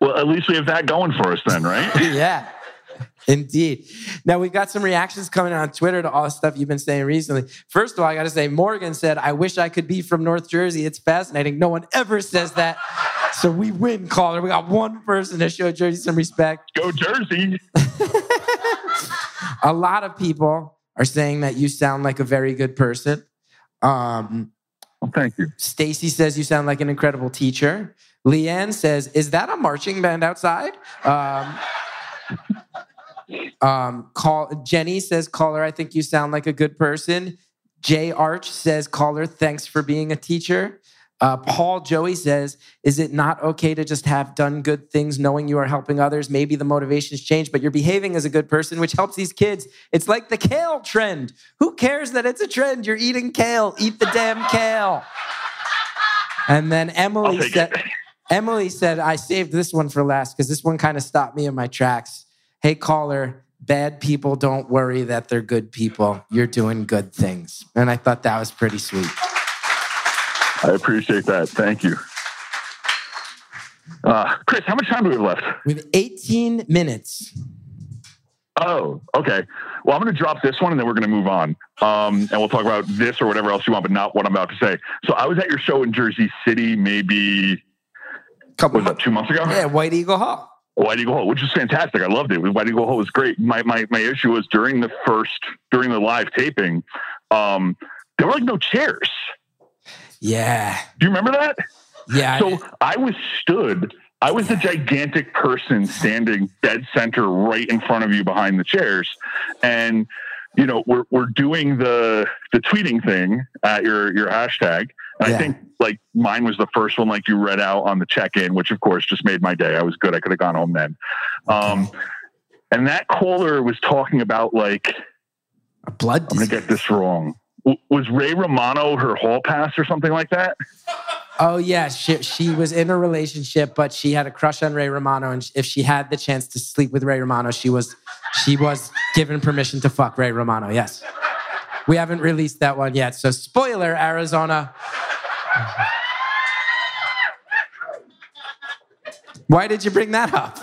Well, at least we have that going for us then, right? [LAUGHS] yeah Indeed. Now we've got some reactions coming on Twitter to all the stuff you've been saying recently. First of all, I got to say, Morgan said, "I wish I could be from North Jersey. It's fascinating. No one ever says that, so we win, caller. We got one person to show Jersey some respect. Go Jersey. [LAUGHS] A lot of people are saying that you sound like a very good person. Um, thank you. Stacy says you sound like an incredible teacher. Leanne says, "Is that a marching band outside?" Um, [LAUGHS] um, call Jenny says, "Caller, I think you sound like a good person." Jay Arch says, "Caller, thanks for being a teacher." Uh, Paul Joey says, "Is it not okay to just have done good things, knowing you are helping others? Maybe the motivations change, but you're behaving as a good person, which helps these kids. It's like the kale trend. Who cares that it's a trend? You're eating kale. Eat the damn kale." And then Emily said. Emily said, I saved this one for last because this one kind of stopped me in my tracks. Hey, caller, bad people don't worry that they're good people. You're doing good things. And I thought that was pretty sweet. I appreciate that. Thank you. Uh, Chris, how much time do we have left? We have 18 minutes. Oh, okay. Well, I'm going to drop this one and then we're going to move on. Um, and we'll talk about this or whatever else you want, but not what I'm about to say. So I was at your show in Jersey City maybe, Couple was that two months ago? Yeah, White Eagle Hall. White Eagle Hall, which is fantastic. I loved it. White Eagle Hall was great. My, my, my issue was during the first, during the live taping, um, there were like no chairs. Yeah. Do you remember that? Yeah. So I was stood. I was the gigantic person standing dead center right in front of you behind the chairs, and you know we're we're doing the the tweeting thing at your your hashtag. And Yeah. I think like mine was the first one, like you read out on the check in, which of course just made my day. I was good. I could have gone home then. Um, and that caller was talking about like a blood I'm gonna get this wrong. Was Ray Romano her hall pass or something like that? Oh, yeah. She, she was in a relationship, but she had a crush on Ray Romano. And if she had the chance to sleep with Ray Romano, she was, she was given permission to fuck Ray Romano. Yes. We haven't released that one yet. So, spoiler, Arizona. Why did you bring that up?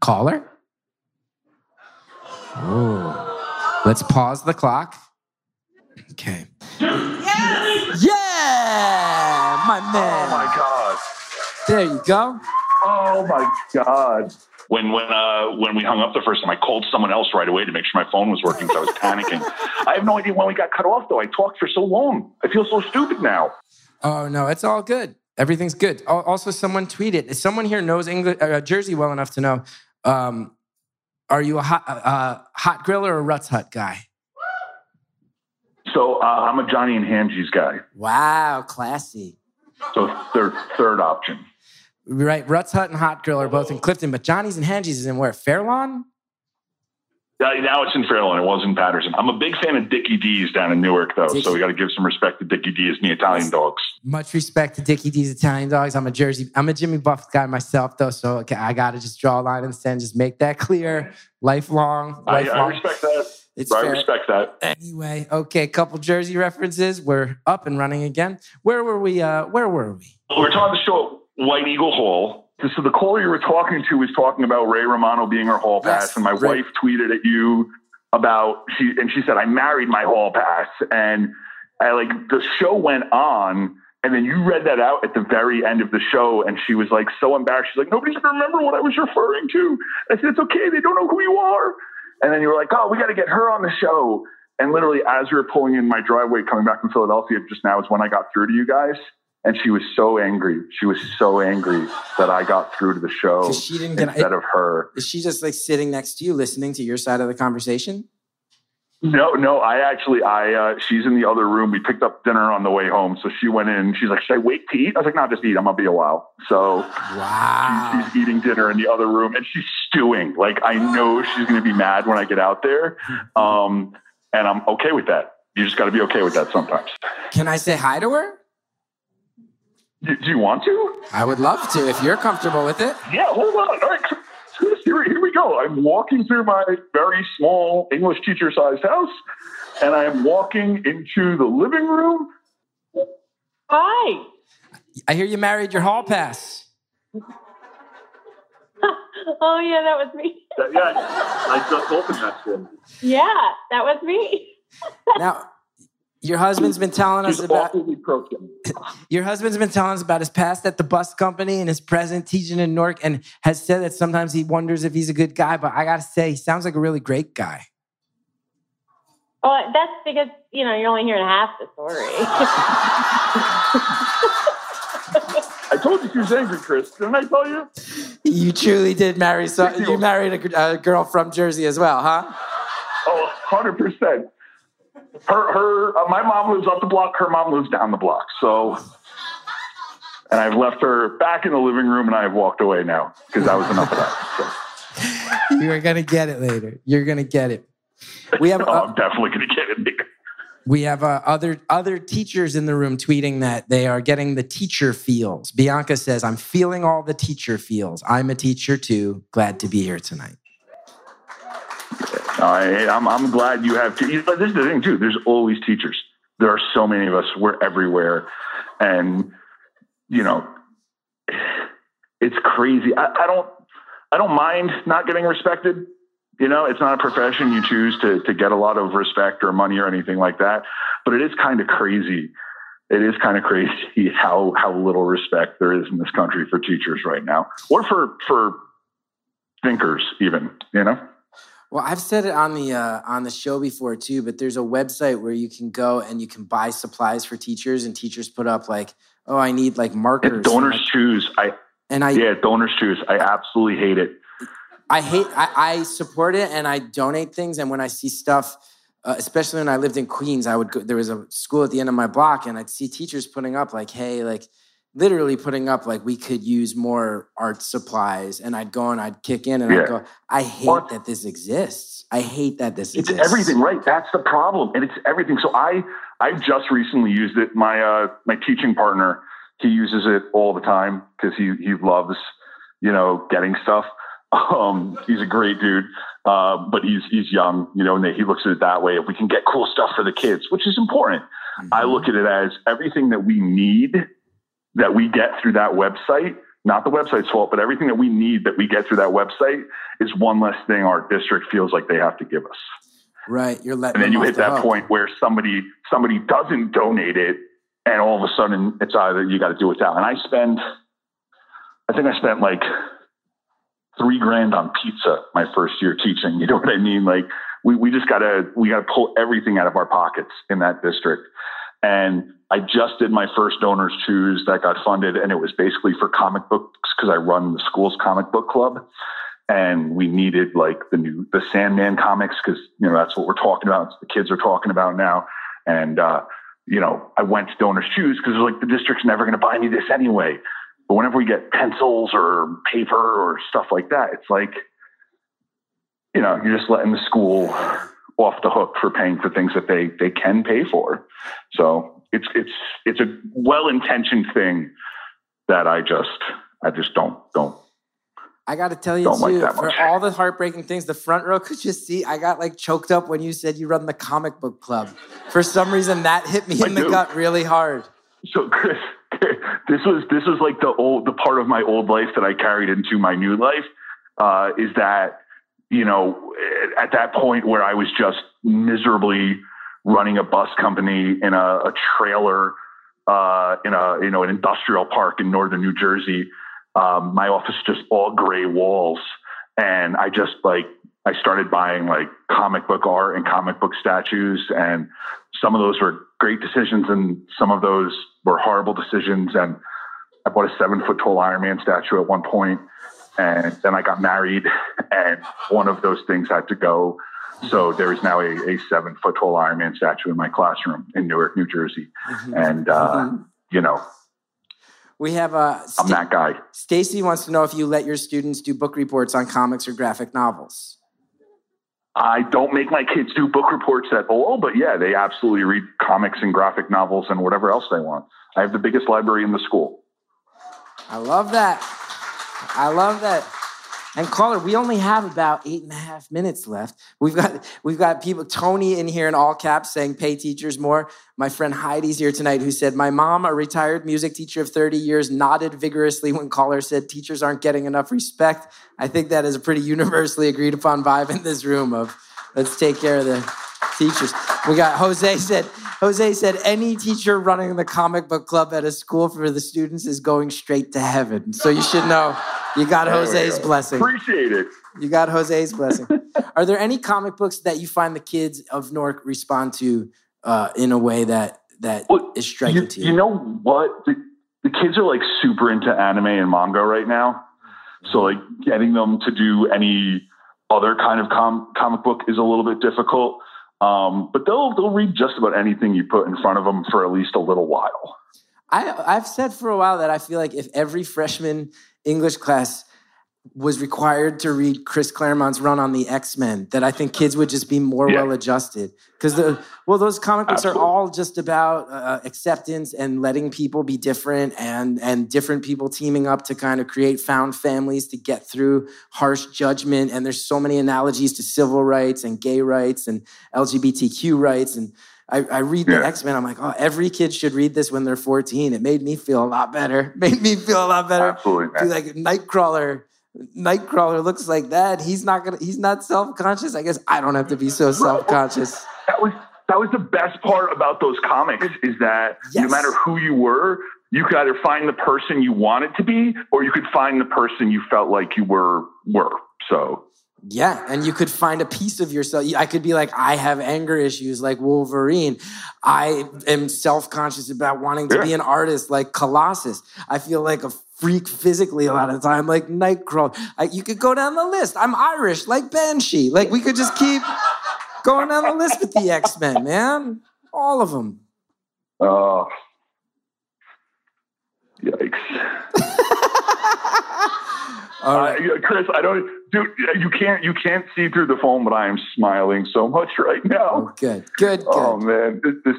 Caller? Ooh. Let's pause the clock. Okay. Yeah, my man. Oh my god. There you go. Oh my god. When when uh when we hung up the first time, I called someone else right away to make sure my phone was working because I was [LAUGHS] panicking. I have no idea when we got cut off though. I talked for so long. I feel so stupid now. Oh no, it's all good. Everything's good. Also, someone tweeted. Someone here knows English, uh, Jersey well enough to know. Um, are you a hot, uh, hot grill or a Rutt's Hut guy? So uh, I'm a Johnny and Hanges guy. Wow, classy. So third third option. Right, Rutt's Hut and Hot Grill are both in Clifton, but Johnny's and Hanges is in where? Fair Lawn? Now it's in Fair Lawn. It was in Paterson. I'm a big fan of Dickie Dee's down in Newark, though. Dickie- So we got to give some respect to Dickie Dee's and the Italian dogs. Much respect to Dickie Dee's Italian Dogs. I'm a Jersey, I'm a Jimmy Buff guy myself, though. So okay, I got to just draw a line in the sand, just make that clear. Lifelong, I, I respect that. It's I fair. respect that. Anyway, okay, couple Jersey references. We're up and running again. Where were we? Uh, where were we? We're talking the show White Eagle Hall. So the caller you were talking to was talking about Ray Romano being her hall pass, Yes, and my Ray- wife tweeted at you about she and she said I married my hall pass, and I like the show went on, and then you read that out at the very end of the show, and she was like so embarrassed. She's like, nobody's gonna remember what I was referring to. I said it's okay, they don't know who you are. And then you were like, oh, we got to get her on the show. And literally, as we were pulling in my driveway coming back from Philadelphia, just now is when I got through to you guys. And she was so angry. She was so angry that I got through to the show she didn't get- instead of her. Is she just like sitting next to you, listening to your side of the conversation? No, no, I actually, I, uh, she's in the other room. We picked up dinner on the way home. So she went in. She's like, should I wait to eat? I was like, no, just eat. I'm to be a while. So Wow. she's eating dinner in the other room and she's stewing. Like, I know she's going to be mad when I get out there. [LAUGHS] Um, and I'm okay with that. You just got to be okay with that sometimes. Can I say hi to her? Do, do you want to? I would love to if you're comfortable with it. Yeah, hold on. All right. Here, here we go. I'm walking through my very small English teacher sized house and I am walking into the living room. Hi. I hear you married your hall pass. [LAUGHS] Oh yeah, that was me. Yeah, I just opened that for Yeah, that was me. [LAUGHS] Now, your husband's been telling us He's about [LAUGHS] your husband's been telling us about his past at the bus company and his present teaching in Newark, and has said that sometimes he wonders if he's a good guy. But I gotta say, he sounds like a really great guy. Well, that's because you know you're only hearing half the story. [LAUGHS] I told you she was angry, Chris. Didn't I tell you? You truly did marry. So you married a, a girl from Jersey as well, huh? Oh, 100%. Her, her, uh, my mom lives up the block. Her mom lives down the block. So, and I've left her back in the living room and I've walked away now because that was enough of that. So, [LAUGHS] You are gonna get it later. You're gonna get it. We have [LAUGHS] oh, uh, I'm definitely going to get it. we have uh, other other teachers in the room tweeting that they are getting the teacher feels. Bianca says, "I'm feeling all the teacher feels. I'm a teacher too. Glad to be here tonight." I, I'm, I'm glad you have. Te- but this is the thing too. There's always teachers. There are so many of us. We're everywhere, and you know, it's crazy. I, I don't. I don't mind not getting respected. You know, it's not a profession you choose to to get a lot of respect or money or anything like that. But it is kind of crazy. It is kind of crazy [LAUGHS] how how little respect there is in this country for teachers right now, or for for thinkers even. You know. Well, I've said it on the uh, on the show before too, but there's a website where you can go and you can buy supplies for teachers, and teachers put up like, "Oh, I need like markers." And donors choose. I and I yeah, DonorsChoose. I absolutely hate it. I hate I, I support it and I donate things and when I see stuff uh, especially when I lived in Queens I would go there was a school at the end of my block and I'd see teachers putting up like hey like literally putting up like we could use more art supplies and I'd go and I'd kick in and I'd go I hate Well, that this exists I hate that this exists. It's exists everything, right? That's the problem, and it's everything. So I I just recently used it. My uh my teaching partner he uses it all the time because he he loves you know getting stuff. [LAUGHS] Um, he's a great dude, uh, but he's he's young, you know, and he looks at it that way. If we can get cool stuff for the kids, which is important, I Mhm. look at it as everything that we need that we get through that website, not the website's fault, but everything that we need that we get through that website is one less thing our district feels like they have to give us. right you're letting And then you hit the that hook. point where somebody somebody doesn't donate it and all of a sudden it's either you got to do it now. And I spend I think I spent like three grand on pizza my first year teaching. [LAUGHS] You know what I mean? Like we, we just gotta we gotta pull everything out of our pockets in that district. And I just did my first donors choose that got funded, and it was basically for comic books because I run the school's comic book club, and we needed like the new the Sandman comics because you know that's what we're talking about. The kids are talking about now, and uh, you know I went to donors choose because like the district's never going to buy me this anyway. But whenever we get pencils or paper or stuff like that, it's like you know you're just letting the school off the hook for paying for things that they they can pay for. So it's it's it's a well intentioned thing that I just I just don't don't I got to tell you Don't like too, that for all the heartbreaking things, the front row could just see. I got like choked up when you said you run the comic book club. For some reason, that hit me I in the do. gut really hard. so Chris [LAUGHS] this was this was like the old the part of my old life that I carried into my new life uh, is that you know at that point where I was just miserably running a bus company in a, a trailer uh, in a you know an industrial park in northern New Jersey. Um, my office just all gray walls, and I just like I started buying like comic book art and comic book statues, and some of those were great decisions, and some of those were horrible decisions. And I bought a seven foot tall Iron Man statue at one point, and then I got married, and one of those things had to go. So there is now a, a seven foot tall Iron Man statue in my classroom in Newark, New Jersey, and uh, you know We have uh, I'm that guy. Stacy wants to know if you let your students do book reports on comics or graphic novels. I don't make my kids do book reports at all, but yeah, they absolutely read comics and graphic novels and whatever else they want. I have the biggest library in the school. I love that. I love that. And caller, we only have about eight and a half minutes left. We've got we've got people. Tony in here in all caps saying pay teachers more. My friend Heidi's here tonight who said, My mom, a retired music teacher of 30 years, nodded vigorously when caller said teachers aren't getting enough respect. I think that is a pretty universally agreed upon vibe in this room of let's take care of the teachers. We got Jose said, Jose said, any teacher running the comic book club at a school for the students is going straight to heaven. So you should know You got There Jose's go. blessing. Appreciate it. You got Jose's blessing. Are there any comic books that you find the kids of Newark respond to uh, in a way that that is Well, striking you, to you? you know what? The, the kids are like super into anime and manga right now. So like getting them to do any other kind of com- comic book is a little bit difficult. Um, but they'll they'll read just about anything you put in front of them for at least a little while. I, I've said for a while that I feel like if every freshman English class was required to read Chris Claremont's run on the X Men, that I think kids would just be more Yeah. well adjusted. Because the well, those comic books Absolutely. are all just about uh, acceptance and letting people be different, and and different people teaming up to kind of create found families to get through harsh judgment. And there's so many analogies to civil rights and gay rights and LGBTQ rights and. I, I read the X Men. I'm like, oh, every kid should read this when they're 14. It made me feel a lot better. [LAUGHS] Made me feel a lot better. Absolutely, man. like Nightcrawler. Nightcrawler looks like that. He's not gonna. He's not self conscious. I guess I don't have to be so self conscious. that was that was the best part about those comics is that Yes. no matter who you were, you could either find the person you wanted to be, or you could find the person you felt like you were were. So Yeah, and you could find a piece of yourself. I could be like, I have anger issues like Wolverine. I am self conscious about wanting to Yeah. be an artist like Colossus. I feel like a freak physically a lot of the time, like Nightcrawler. I, you could go down the list. I'm Irish, like Banshee. Like we could just keep going down the list with the X Men, man. All of them. uh yikes. [LAUGHS] All Uh, Chris, I don't, dude. You can't, you can't see through the phone, but I am smiling so much [LAUGHS] right Oh, now. good, good, good. Oh man, this, this,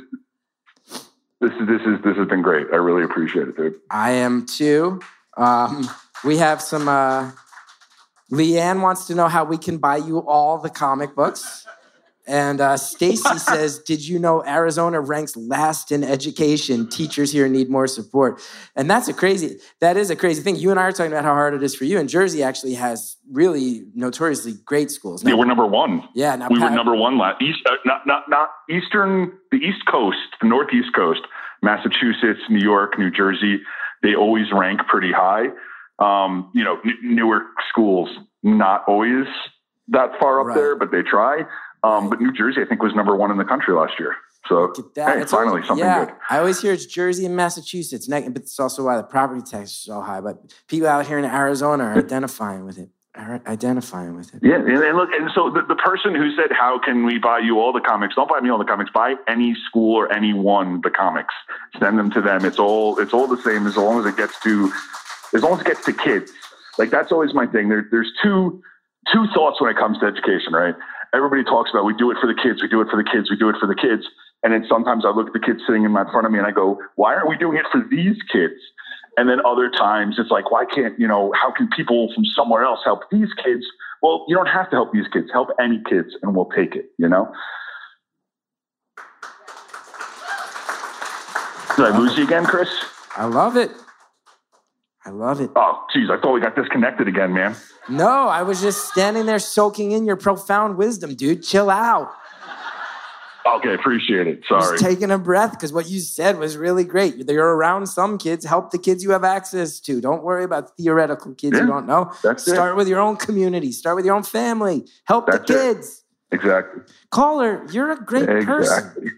this is, this is, this has been great. I really appreciate it, dude. I am too. Um, we have some. Uh, Leanne wants to know how we can buy you all the comic books. And uh, Stacy [LAUGHS] says, "Did you know Arizona ranks last in education? Teachers here need more support." And that's a crazy. That is a crazy thing. You and I are talking about how hard it is for you. And Jersey actually has really notoriously great schools. Yeah, we're number one. yeah. Now, we were number one last east, uh, not not not eastern, the East Coast, the Northeast Coast, Massachusetts, New York, New Jersey. They always rank pretty high. Um, you know, n- newer schools not always that far up Right. there, but they try. Um, but New Jersey, I think, was number one in the country last year. So hey, It's finally always- something yeah, good. I always hear it's Jersey and Massachusetts, but it's also why the property tax is so high. But people out here in Arizona are identifying with it. Are identifying with it. Yeah, and, and look, and so the, the person who said, "How can we buy you all the comics?" Don't buy me all the comics. Buy any school or anyone the comics. Send them to them. It's all it's all the same as long as it gets to as long as it gets to kids. Like that's always my thing. There, there's two two thoughts when it comes to education, right? Everybody talks about we do it for the kids, we do it for the kids, we do it for the kids, and then sometimes I look at the kids sitting in my front of me and I go, "Why aren't we doing it for these kids?" And then other times it's like, why can't, you know, how can people from somewhere else help these kids? Well, you don't have to help these kids. Help any kids and we'll take it, you know? Did I lose you again, Chris? I love it. I love it. Oh, geez, I thought we got disconnected again, man. No, I was just standing there soaking in your profound wisdom, dude. Chill out. Okay, appreciate it. Sorry. Just taking a breath because what you said was really great. You're around some kids. Help the kids you have access to. Don't worry about theoretical kids Yeah, you don't know. that's it. Start with your own community. Start with your own family. Help That's the it. kids. Exactly. Caller, you're a great person. Exactly.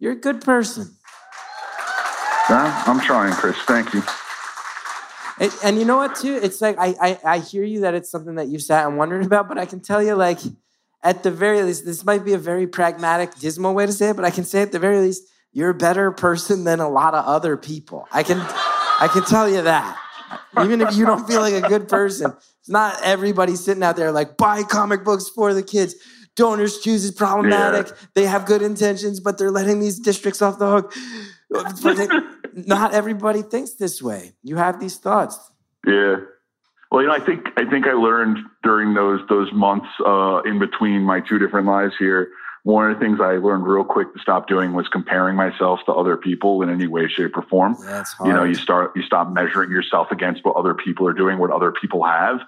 You're a good person. Nah, I'm trying, Chris. Thank you. And, and you know what, too? It's like I, I I hear you that it's something that you sat and wondered about, but I can tell you, like, at the very least, this might be a very pragmatic, dismal way to say it, but I can say at the very least, you're a better person than a lot of other people. I can I can tell you that. Even if you don't feel like a good person, it's not everybody sitting out there like buy comic books for the kids. DonorsChoose is problematic. They have good intentions, but they're letting these districts off the hook. [LAUGHS] Not everybody thinks this way. You have these thoughts. Yeah. Well, you know, I think I think I learned during those those months uh, in between my two different lives here. One of the things I learned real quick to stop doing was comparing myself to other people in any way, shape, or form. That's hard. You know, you start you stop measuring yourself against what other people are doing, what other people have,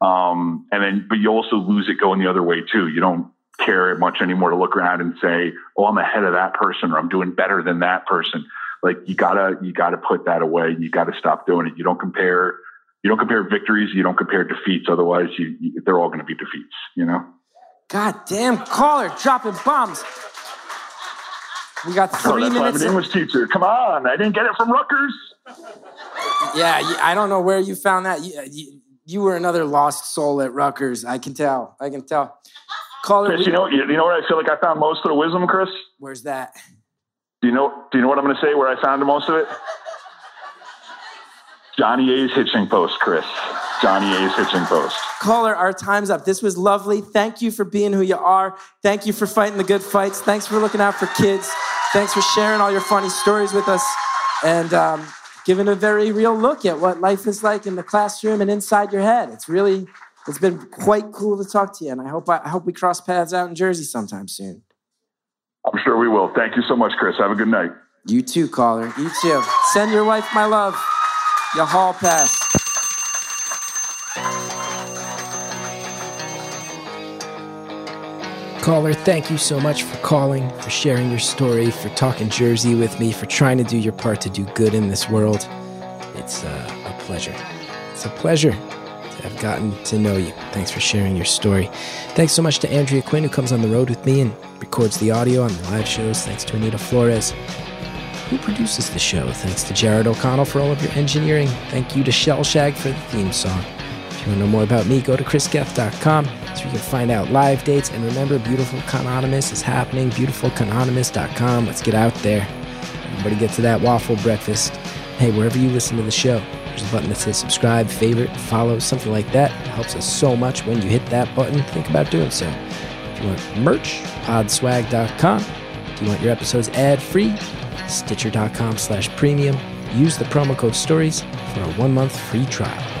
um, and then but you also lose it going the other way too. You don't care much anymore to look around and say, "Oh, I'm ahead of that person," or "I'm doing better than that person." Like you gotta you gotta put that away. You gotta stop doing it. You don't compare you don't compare victories, you don't compare defeats. Otherwise, you, you they're all going to be defeats. You know. God damn caller dropping bombs. We got Oh, three that's why I'm minutes. an English teacher. Come on, I didn't get it from Rutgers. Yeah, I don't know where you found that. You, you, you were another lost soul at Rutgers. I can tell. I can tell. Caller, Chris, we- you know, you, you know where I feel like I found most of the wisdom, Chris. where's that? Do you know? Do you know what I'm going to say? Where I found most of it? Johnny A's hitching post, Chris. Johnny A's hitching post. Caller, our time's up. This was lovely. Thank you for being who you are. Thank you for fighting the good fights. Thanks for looking out for kids. Thanks for sharing all your funny stories with us and um, giving a very real look at what life is like in the classroom and inside your head. It's really, it's been quite cool to talk to you, and I hope I, I hope we cross paths out in Jersey sometime soon. I'm sure we will. Thank you so much, Chris. Have a good night. You too, caller. You too. Send your wife my love. Your hall pass. Caller, thank you so much for calling, for sharing your story, for talking Jersey with me, for trying to do your part to do good in this world. It's uh, a pleasure. It's a pleasure have gotten to know you. Thanks for sharing your story. Thanks so much to Andrea Quinn, who comes on the road with me and records the audio on the live shows. Thanks to Anita Flores, who produces the show. Thanks to Jared O'Connell for all of your engineering. Thank you to Shellshag for the theme song. If you want to know more about me, go to chrisgethard.com so you can find out live dates. And remember, Beautiful Cononymous is happening. BeautifulCononymous.com. Let's get out there. Everybody get to that waffle breakfast. Hey, wherever you listen to the show, there's a button that says subscribe, favorite, follow, something like that. It helps us so much when you hit that button. Think about doing so. If you want merch, podswag.com. If you want your episodes ad-free, stitcher.com slash premium. Use the promo code STORIES for a one-month free trial.